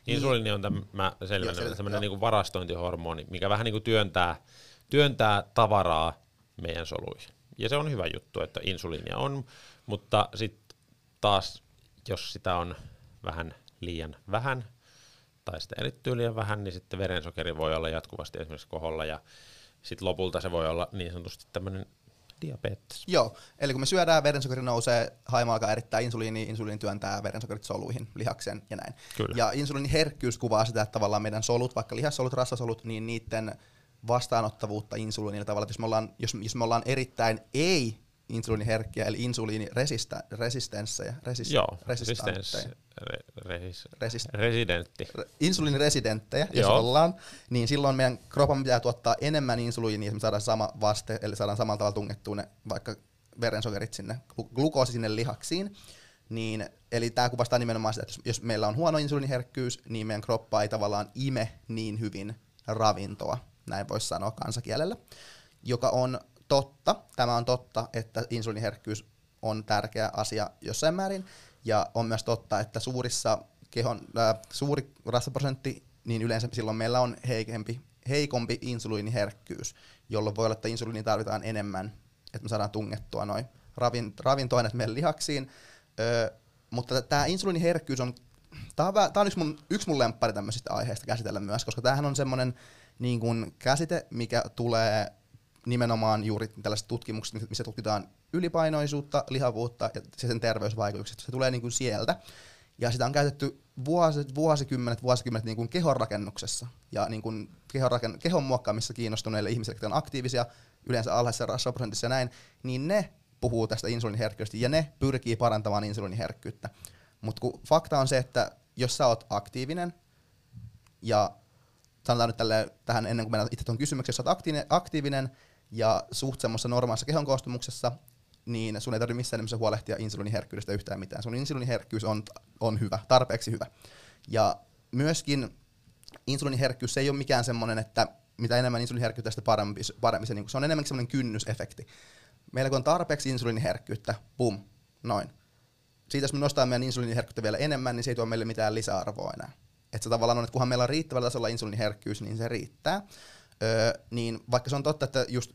Insuliini on tämä, selvä, tämmöinen niinku varastointihormoni, mikä vähän niinku työntää, työntää tavaraa meidän soluihin. Ja se on hyvä juttu, että insuliinia on, mutta sitten taas, jos sitä on vähän liian vähän, tai sitä erittyy liian vähän, niin sitten verensokeri voi olla jatkuvasti esimerkiksi koholla, ja sitten lopulta se voi olla niin sanotusti tämmöinen diabetes. Joo, eli kun me syödään, verensokeri nousee, haima alkaa erittää insuliini, insuliini työntää verensokerit soluihin, lihakseen ja näin. Kyllä. Ja insuliiniherkkyys kuvaa sitä, että tavallaan meidän solut, vaikka lihassolut, rasvasolut, niin niiden vastaanottavuutta insuliinille tavallaan, että jos me ollaan, jos, jos me ollaan erittäin ei insuliiniherkkiä, eli insuliiniresistenssejä, resis, Joo, resistantteja, resistens, re, resis, Resist- residentti. re- insuliiniresidenttejä, jos Joo. ollaan, niin silloin meidän kropan pitää tuottaa enemmän insuliinia, että me saadaan sama vaste, eli saadaan samalla tavalla tungettua ne vaikka verensokerit sinne, glu- glukoosi sinne lihaksiin. Niin, eli tämä kuvastaa nimenomaan sitä, että jos, jos meillä on huono insuliiniherkkyys, niin meidän kroppa ei tavallaan ime niin hyvin ravintoa, näin voisi sanoa kansakielellä, joka on totta. Tämä on totta, että insuliiniherkkyys on tärkeä asia jossain määrin, ja on myös totta, että suurissa kehon, äh, suuri rasvaprosentti, niin yleensä silloin meillä on heikempi, heikompi insuliiniherkkyys, jolloin voi olla, että insuliini tarvitaan enemmän, että me saadaan tungettua noin ravin, ravintoaineet meidän lihaksiin. Öö, mutta tämä insuliiniherkkyys on, tämä on, tää on yksi, mun, yksi mun lemppari tämmöisistä aiheista käsitellä myös, koska tämähän on semmoinen niin käsite, mikä tulee nimenomaan juuri tällaiset tutkimukset, missä tutkitaan ylipainoisuutta, lihavuutta ja sen terveysvaikutukset. Se tulee niin kuin sieltä. Ja sitä on käytetty vuosit, vuosikymmenet, vuosikymmenet niin kuin kehonrakennuksessa ja niin kuin kehonraken, kehon muokkaamissa kiinnostuneille ihmisille, jotka on aktiivisia, yleensä alhaisessa rasvaprosentissa ja näin, niin ne puhuu tästä insuliiniherkkyydestä ja ne pyrkii parantamaan insuliiniherkkyyttä. Mutta kun fakta on se, että jos sä oot aktiivinen ja sanotaan nyt tälle, tähän ennen kuin mennään itse tuon kysymykseen, jos olet aktiivinen, aktiivinen ja suht semmoisessa normaalissa kehon koostumuksessa, niin sun ei tarvitse missään nimessä huolehtia insuliiniherkkyydestä yhtään mitään. Sun insuliiniherkkyys on, on hyvä, tarpeeksi hyvä. Ja myöskin insuliiniherkkyys ei ole mikään semmoinen, että mitä enemmän insuliiniherkkyyttä, sitä parempi, parempi se, niin se on enemmänkin semmoinen kynnysefekti. Meillä kun on tarpeeksi insuliiniherkkyyttä, bum, noin. Siitä jos me nostaa meidän insuliiniherkkyyttä vielä enemmän, niin se ei tuo meille mitään lisäarvoa enää. Että se tavallaan on, että kunhan meillä on riittävällä tasolla insuliiniherkkyys, niin se riittää. Öö, niin vaikka se on totta, että just,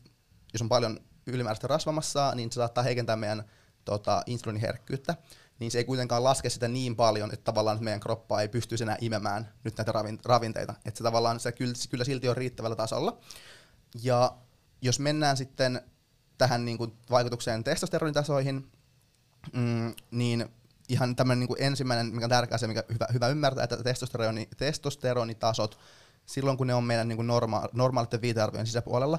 jos on paljon ylimääräistä rasvamassaa, niin se saattaa heikentää meidän tota, insuliiniherkkyyttä, niin se ei kuitenkaan laske sitä niin paljon, että tavallaan meidän kroppa ei pystyisi enää imemään nyt näitä ravinteita. Että se tavallaan se kyllä, kyllä silti on riittävällä tasolla. Ja jos mennään sitten tähän niin kuin vaikutukseen testosteronitasoihin, mm, niin ihan tämmöinen niin ensimmäinen, mikä on tärkeä asia, mikä hyvä, hyvä ymmärtää, että testosteroni, testosteronitasot, silloin kun ne on meidän niin norma, normaalisten viitearvojen sisäpuolella,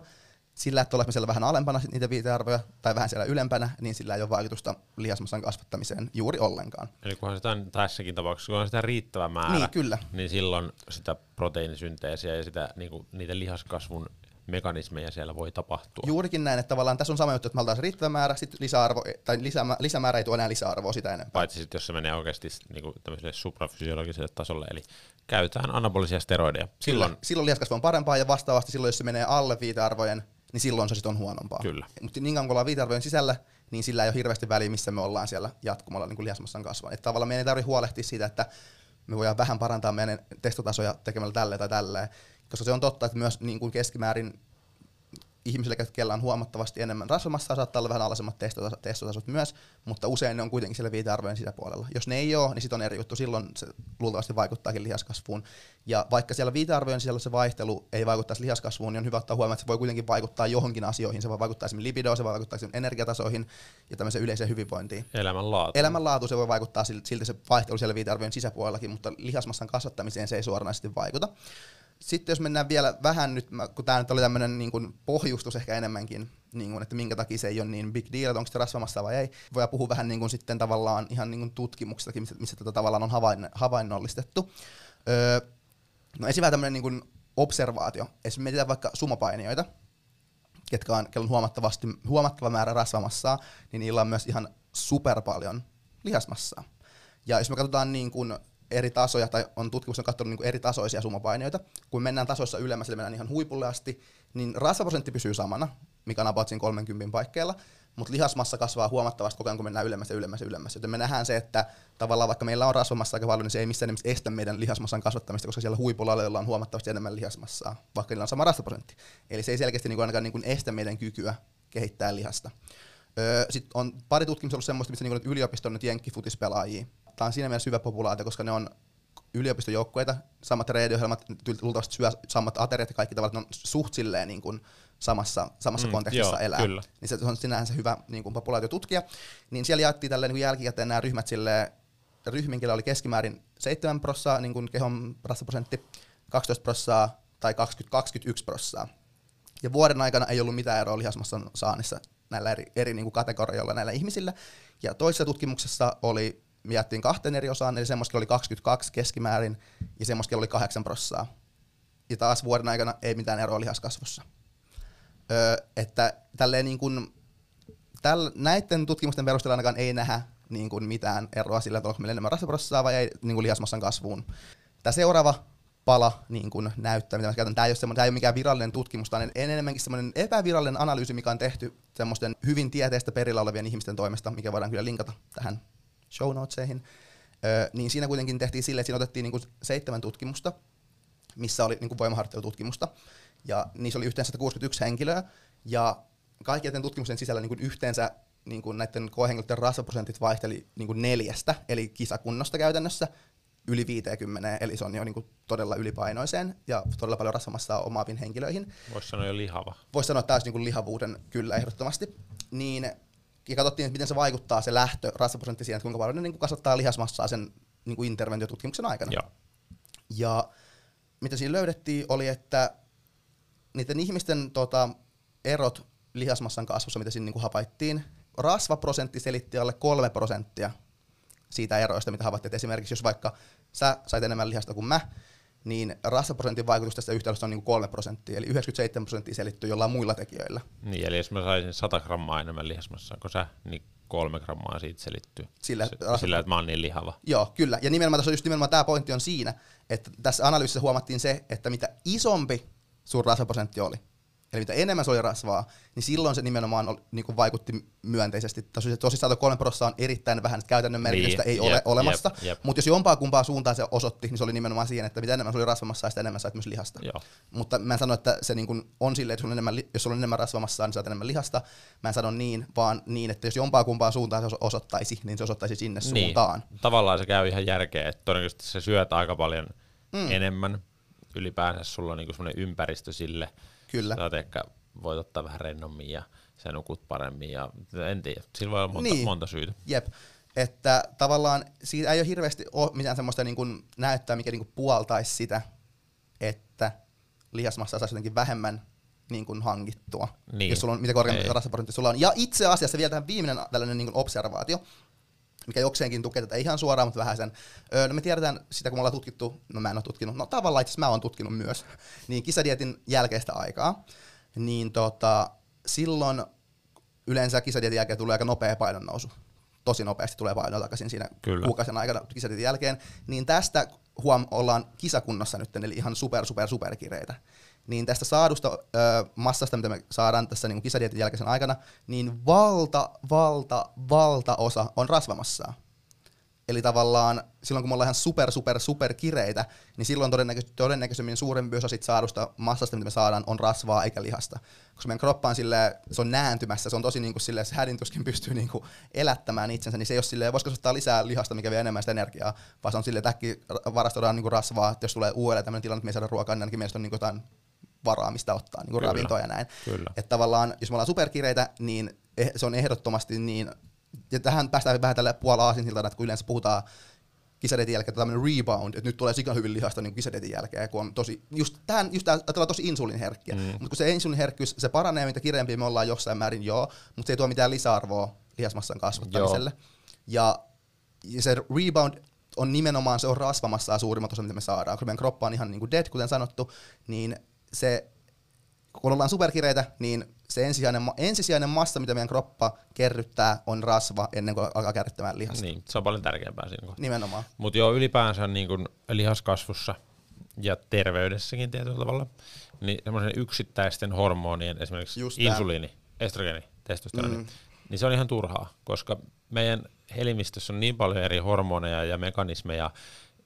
sillä, että olemme siellä vähän alempana niitä viitearvoja tai vähän siellä ylempänä, niin sillä ei ole vaikutusta lihasmassan kasvattamiseen juuri ollenkaan. Eli kunhan sitä on tässäkin tapauksessa, kun on sitä riittävä määrä, niin, kyllä. niin silloin sitä proteiinisynteesiä ja sitä, niin kuin, niitä lihaskasvun mekanismeja siellä voi tapahtua. Juurikin näin, että tavallaan tässä on sama juttu, että me oltaisiin riittävä määrä, sitten lisäarvo, tai lisämä, lisämäärä ei tuo enää lisäarvoa sitä enempää. Paitsi sitten, jos se menee oikeasti niin kuin tämmöiselle suprafysiologiselle tasolle, eli käytetään anabolisia steroideja. Silloin, silloin lihaskasvu on parempaa ja vastaavasti silloin, jos se menee alle viitearvojen, niin silloin se sitten on huonompaa. Kyllä. Mutta niin kauan kuin ollaan viitearvojen sisällä, niin sillä ei ole hirveästi väliä, missä me ollaan siellä jatkumalla niin lihasmassan kasvaa. Että tavallaan meidän ei tarvitse huolehtia siitä, että me voidaan vähän parantaa meidän testotasoja tekemällä tälle tai tälleen. Koska se on totta, että myös niin kuin keskimäärin ihmisille, jotka on huomattavasti enemmän rasvamassaa, saattaa olla vähän alhaisemmat testotasot, testotasot myös, mutta usein ne on kuitenkin siellä viitearvojen sisäpuolella. Jos ne ei ole, niin sitten on eri juttu, silloin se luultavasti vaikuttaakin lihaskasvuun. Ja vaikka siellä viitearvojen sisällä se vaihtelu ei vaikuttaisi lihaskasvuun, niin on hyvä ottaa huomioon, että se voi kuitenkin vaikuttaa johonkin asioihin. Se voi vaikuttaa esimerkiksi libidoon, se voi vaikuttaa esimerkiksi energiatasoihin ja tämmöiseen yleiseen hyvinvointiin. Elämänlaatu. Elämänlaatu se voi vaikuttaa silti se vaihtelu siellä viitearvojen sisäpuolellakin, mutta lihasmassan kasvattamiseen se ei suoranaisesti vaikuta. Sitten jos mennään vielä vähän nyt, kun tämä nyt oli tämmöinen niin kuin pohjustus ehkä enemmänkin, niin kuin, että minkä takia se ei ole niin big deal, että onko se rasvamassa vai ei. Voi puhua vähän niin kuin sitten tavallaan ihan niin kuin tutkimuksistakin, missä, missä tätä tavallaan on havain, havainnollistettu. Öö, no esimerkiksi tämmöinen niin kuin observaatio. Esimerkiksi mietitään vaikka sumopainijoita, ketkä on, on huomattavasti, huomattava määrä rasvamassaa, niin niillä on myös ihan super paljon lihasmassaa. Ja jos me katsotaan niin kuin eri tasoja, tai on tutkimus on katsonut niin eri tasoisia sumopainioita. Kun mennään tasoissa ylemmäs, eli mennään ihan huipulle asti, niin rasvaprosentti pysyy samana, mikä on about 30 paikkeilla, mutta lihasmassa kasvaa huomattavasti koko ajan, kun mennään ylemmäs ja ylemmäs ja ylemmäs. Joten me nähdään se, että tavallaan vaikka meillä on rasvamassa aika paljon, niin se ei missään nimessä estä meidän lihasmassan kasvattamista, koska siellä huipulla on huomattavasti enemmän lihasmassaa, vaikka niillä on sama rasvaprosentti. Eli se ei selkeästi niin ainakaan niin estä meidän kykyä kehittää lihasta. Öö, Sitten on pari tutkimusta ollut semmoista, missä niin yliopiston jenkkifutispelaajia Tämä on siinä mielessä hyvä populaatio, koska ne on yliopistojoukkueita, samat reidiohjelmat, luultavasti syö samat ateriat ja kaikki tavallaan, ne on suht silleen niin kuin samassa, samassa mm, kontekstissa joo, elää. Kyllä. Niin se on sinänsä hyvä niin kuin populaatiotutkija. Niin siellä jaettiin tälleen niin jälkikäteen nämä ryhmät silleen, ryhminkillä oli keskimäärin 7 prossaa niin kuin kehon rasvaprosentti, 12 prossaa tai 20, 21 prossaa. Ja vuoden aikana ei ollut mitään eroa lihasmassan saannissa näillä eri, eri niin kuin kategorioilla näillä ihmisillä. Ja toisessa tutkimuksessa oli me jättiin kahteen eri osaan, eli semmoista oli 22 keskimäärin ja semmoista oli 8 prossaa. Ja taas vuoden aikana ei mitään eroa lihaskasvussa. Öö, että tälleen niin kuin, täl, näiden tutkimusten perusteella ainakaan ei nähdä niin kuin mitään eroa sillä, että onko meillä enemmän rasvaprosessaa vai ei niin kuin lihasmassan kasvuun. Tämä seuraava pala niin kuin näyttää, mitä mä käytän. Tämä ei, ole tämä ei ole mikään virallinen tutkimus, tämä on enemmänkin semmoinen epävirallinen analyysi, mikä on tehty semmoisten hyvin tieteestä perillä olevien ihmisten toimesta, mikä voidaan kyllä linkata tähän show notesihin, öö, niin siinä kuitenkin tehtiin sille, että siinä otettiin niinku seitsemän tutkimusta, missä oli niinku voimaharjoittelututkimusta, ja niissä oli yhteensä 161 henkilöä, ja kaikkien tutkimusten sisällä niinku yhteensä niinku näiden koehenkilöiden rasvaprosentit vaihteli niinku neljästä, eli kisakunnosta käytännössä, yli 50, eli se on jo niinku todella ylipainoiseen ja todella paljon rasvamassa omaaviin henkilöihin. Voisi sanoa jo lihava. Voisi sanoa taas niinku lihavuuden kyllä ehdottomasti. Niin ja katsottiin, että miten se vaikuttaa se lähtö, rasvaprosentti siihen, että kuinka paljon ne niin kasvattaa lihasmassaa sen niin kuin interventiotutkimuksen aikana. Joo. Ja mitä siinä löydettiin oli, että niiden ihmisten tota, erot lihasmassan kasvussa, mitä siinä niin kuin havaittiin, rasvaprosentti selitti alle kolme prosenttia siitä eroista, mitä havaittiin. Et esimerkiksi jos vaikka sä sait enemmän lihasta kuin mä, niin rasvaprosentin vaikutus tästä yhtälöstä on niin 3 prosenttia, eli 97 prosenttia selittyy jollain muilla tekijöillä. Niin, eli jos mä saisin 100 grammaa enemmän lihasmassaa kuin sä, niin kolme grammaa siitä selittyy. Sillä, S- sillä että mä oon niin lihava. Joo, kyllä. Ja nimenomaan tässä on just nimenomaan tämä pointti on siinä, että tässä analyysissä huomattiin se, että mitä isompi sun rasvaprosentti oli, eli mitä enemmän se oli rasvaa, niin silloin se nimenomaan oli, niin kuin vaikutti myönteisesti. Tosi, tosi 103 prosenttia on erittäin vähän, että käytännön merkitystä Niin, ei ole jep, olemassa. jep, jep. Mutta jos jompaa kumpaa suuntaan se osoitti, niin se oli nimenomaan siihen, että mitä enemmän se oli rasvamassa, sitä enemmän sait myös lihasta. Joo. Mutta mä en sano, että se niin kuin on silleen, että sulla on enemmän, jos sulla on enemmän rasvamassaa, niin saat enemmän lihasta. Mä en sano niin, vaan niin, että jos jompaa kumpaan suuntaan se os- osoittaisi, niin se osoittaisi sinne suuntaan. Niin. Tavallaan se käy ihan järkeä, että todennäköisesti sä syöt aika paljon mm. enemmän. Ylipäänsä sulla on niinku semmoinen ympäristö sille. Kyllä. Sä oot ehkä voit ottaa vähän rennommin ja sä nukut paremmin ja en tiedä. Sillä voi olla monta, Niin. monta syytä. Jep. Että tavallaan siitä ei ole hirveästi ole mitään semmoista niin kuin näyttää, mikä niin kuin puoltaisi sitä, että lihasmassa saisi jotenkin vähemmän niin kuin hankittua, Niin. jos sulla on mitä korkeampi rasvaprosentti sulla on. Ja itse asiassa vielä tähän viimeinen tällainen niin kuin observaatio, mikä jokseenkin tukee tätä ihan suoraan, mutta vähän sen. Öö, no me tiedetään sitä, kun me ollaan tutkittu, no mä en ole tutkinut, no tavallaan itse mä oon tutkinut myös, niin kisadietin jälkeistä aikaa, niin tota, silloin yleensä kisadietin jälkeen tulee aika nopea painonnousu. Tosi nopeasti tulee paino takaisin siinä Kyllä. kuukausien aikana kisadietin jälkeen. Niin tästä huom ollaan kisakunnossa nyt, eli ihan super, super, superkireitä. Niin tästä saadusta ö, massasta, mitä me saadaan tässä niin kisadietin jälkeisen aikana, niin valta, valta, valtaosa on rasvamassaa. Eli tavallaan silloin, kun me ollaan ihan super, super, super kireitä, niin silloin todennäkö- todennäköisemmin suurempi osa sit saadusta massasta, mitä me saadaan, on rasvaa eikä lihasta. Koska meidän kroppa on silleen, se on nääntymässä, se on tosi niin kuin silleen, se hädintuskin pystyy niin kuin elättämään itsensä, niin se ei ole silleen, voisiko ottaa lisää lihasta, mikä vie enemmän sitä energiaa, vaan se on silleen, että äkkiä varastoidaan niin kuin rasvaa, että jos tulee uudelleen tämmöinen tilanne, että me ei saada ruokaa, niin ainakin meistä on niin kuin jotain varaa, mistä ottaa niin kuin Kyllä. ravintoa ja näin. Kyllä. Että tavallaan, jos me ollaan superkireitä, niin eh- se on ehdottomasti niin, ja tähän päästään vähän tälle puolella aasinsiltana, että kun yleensä puhutaan kisadetin jälkeen tämmöinen rebound, että nyt tulee sikan hyvin lihasta niin kisadetin jälkeen, kun on tosi, just tähän, just tää, ajatellaan tosi insuliiniherkkiä. Mm. Mutta kun se insuliiniherkkyys, se paranee, mitä kireempiä me ollaan jossain määrin, joo, mutta se ei tuo mitään lisäarvoa lihasmassan kasvattamiselle. Ja, ja se rebound on nimenomaan, se on rasvamassaa suurimmat osa, mitä me saadaan. Kun meidän kroppa on ihan niin kuin dead, kuten sanottu, niin se kun ollaan superkireitä, niin se ensisijainen, ensisijainen massa, mitä meidän kroppa kerryttää, on rasva ennen kuin alkaa kerryttämään lihasta. Niin, se on paljon tärkeämpää siinä kohtaa. Nimenomaan. Mutta joo, ylipäänsä niin kun lihaskasvussa ja terveydessäkin tietyllä tavalla, niin semmoisen yksittäisten hormonien, esimerkiksi Just insuliini, estrogeni, testosteroni, Mm. niin se on ihan turhaa, koska meidän elimistössä on niin paljon eri hormoneja ja mekanismeja,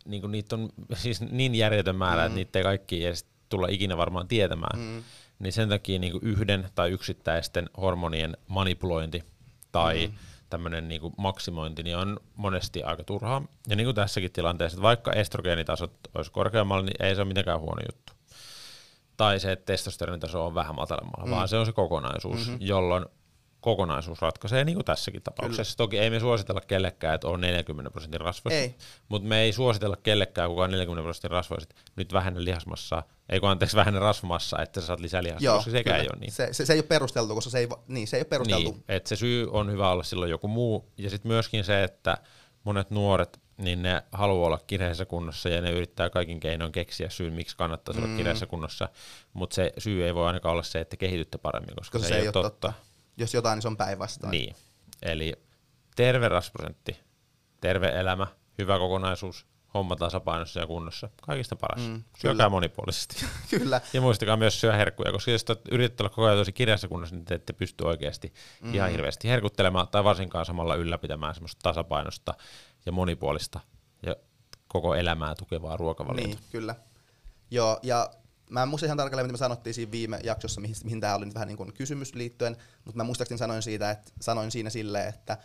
niin kun niitä on siis niin järjetön määrä, mm. että niitä ei kaikki edes tulla ikinä varmaan tietämään. Mm. Niin sen takia niin yhden tai yksittäisten hormonien manipulointi tai mm tämmöinen niin maksimointi niin on monesti aika turhaa. Ja niin kuin tässäkin tilanteessa, että vaikka estrogeenitaso olisi korkeammalla, niin ei se ole mitenkään huono juttu. Tai se, että testosteronitaso on vähän matalammalla, mm. vaan se on se kokonaisuus, mm-hmm. jolloin kokonaisuus ratkaisee, niin kuin tässäkin tapauksessa. Kyllä. Toki ei me suositella kellekään, että on 40 prosentin rasvoista, Ei. mutta me ei suositella kellekään, kuka on 40 prosentin rasvoista, nyt vähennä lihasmassaa, ei kun anteeksi vähennä rasvamassaa, että sä saat lisää lihasta, koska sekään ei ole niin. Se, se, se, ei ole perusteltu, koska se ei, niin, se ei ole perusteltu. Niin, että se syy on hyvä olla silloin joku muu. Ja sitten myöskin se, että monet nuoret, niin ne haluaa olla kireessä kunnossa ja ne yrittää kaikin keinoin keksiä syyn, miksi kannattaisi mm. olla kireessä kunnossa. Mutta se syy ei voi ainakaan olla se, että kehitytte paremmin, koska, koska se, ei ole totta. Jos jotain, niin se on päinvastoin. Niin. Eli terve rasprosentti, terve elämä, hyvä kokonaisuus, homma tasapainossa ja kunnossa. Kaikista paras. Mm, Mm, kyllä. Syökää monipuolisesti. Kyllä. Ja muistakaa myös syödä herkkuja, koska jos te yritätte olla koko ajan tosi kireässä kunnossa, niin te ette pysty oikeasti mm. ihan hirveästi herkuttelemaan tai varsinkaan samalla ylläpitämään semmoista tasapainosta ja monipuolista ja koko elämää tukevaa ruokavaliota. Niin, kyllä. Joo, ja mä en muista ihan tarkalleen, mitä me sanottiin siinä viime jaksossa, mihin, mihin tämä oli nyt vähän niin kuin kysymys liittyen, mutta mä muistaakseni sanoin, siitä, että, sanoin siinä silleen, että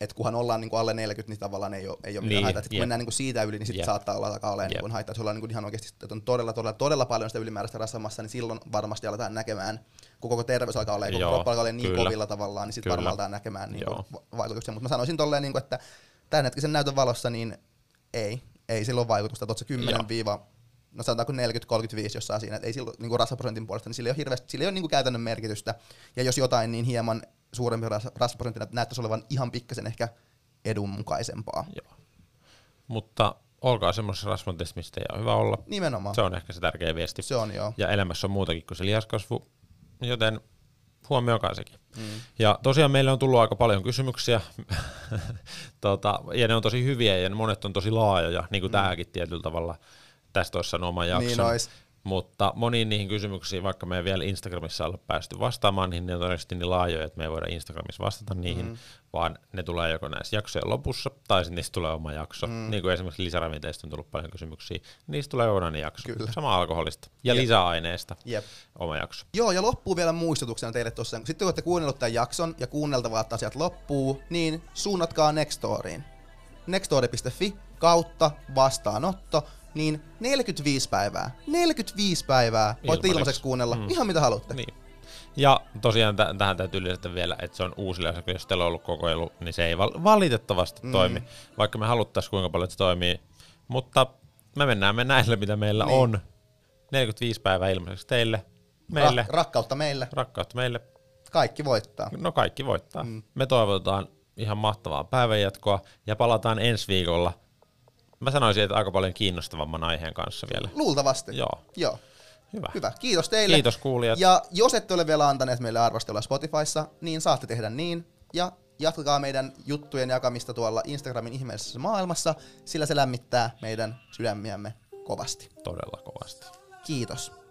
että kunhan ollaan niin kuin alle 40, niin tavallaan ei ole, ei ole mitään Niin, haittaa. Kun mennään niin kuin siitä yli, niin sitten saattaa olla alkaa olemaan Jep. niin haittaa. Jos ollaan niin kuin ihan oikeasti, että on todella, todella, todella paljon sitä ylimääräistä rasvamassa, niin silloin varmasti aletaan näkemään, kun koko terveys alkaa olla, koko Joo, kroppa alkaa olla niin kyllä. kovilla tavallaan, niin sitten varmaan aletaan näkemään niin va- vaikutuksia. Mutta mä sanoisin tolleen, niin kuin, että tämänhetkisen näytön valossa, niin ei. Ei sillä ole vaikutusta, se 10 Joo. viiva, no sanotaanko 40-35 jossain siinä, että ei sillä niin rasvaprosentin puolesta, niin sillä ei ole hirveästi, sillä ei ole niin käytännön merkitystä. Ja jos jotain, niin hieman suurempi ras- rasvaprosentti nä- näyttäisi olevan ihan pikkasen ehkä edunmukaisempaa. Joo. Mutta olkaa semmoisessa rasvantissa, mistä ei ole hyvä olla. Nimenomaan. Se on ehkä se tärkeä viesti. Se on joo. Ja elämässä on muutakin kuin se lihaskasvu, joten huomioikaa sekin. Mm. Ja tosiaan meille on tullut aika paljon kysymyksiä, tota, ja ne on tosi hyviä, ja monet on tosi laajoja, niin kuin mm. tämäkin tietyllä tavalla. Tästä olisi sanonut oman jakson. Niin. Mutta moniin niihin kysymyksiin, vaikka me ei vielä Instagramissa olla päästy vastaamaan, niin ne on todennäköisesti niin laajoja, että me ei voida Instagramissa vastata niihin, mm. vaan ne tulee joko näissä jaksojen lopussa, tai sitten niistä tulee oma jakso. Mm. Niin kuin esimerkiksi lisäravinteista on tullut paljon kysymyksiä, niistä tulee kokonainen jakso. Kyllä. Sama alkoholista. Ja Jep. lisäaineesta Jep. oma jakso. Joo, ja loppuu vielä muistutuksena teille tuossa. Sitten kun olette kuunnellut tämän jakson ja kuunneltavat asiat loppuu, niin suunnatkaa Nextoriin. Nextori.fi kautta vastaanotto, niin 45 päivää. 45 päivää. Voitte Ilmaiseksi. kuunnella mm. ihan mitä haluatte. Niin. Ja tosiaan t- tähän täytyy lisätä vielä, että se on uusille, osakkeille, jos teillä on ollut kokeilu, niin se ei val- valitettavasti mm. toimi, vaikka me haluttaisiin kuinka paljon se toimii. Mutta me mennään me näillä, mitä meillä Niin. on. 45 päivää ilmaiseksi teille, meille, Ra- rakkautta meille. rakkautta meille. Kaikki voittaa. No kaikki voittaa. Mm. Me toivotetaan ihan mahtavaa päivänjatkoa ja palataan ensi viikolla. Mä sanoisin, että aika paljon kiinnostavamman aiheen kanssa vielä. Luultavasti. Joo, Joo. hyvä. Hyvä. Kiitos teille. Kiitos kuulijat. Ja jos ette ole vielä antaneet meille arvostelua Spotifyssa, niin saatte tehdä niin. Ja jatkakaa meidän juttujen jakamista tuolla Instagramin ihmeellisessä maailmassa, sillä se lämmittää meidän sydämiämme kovasti. Todella kovasti. Kiitos.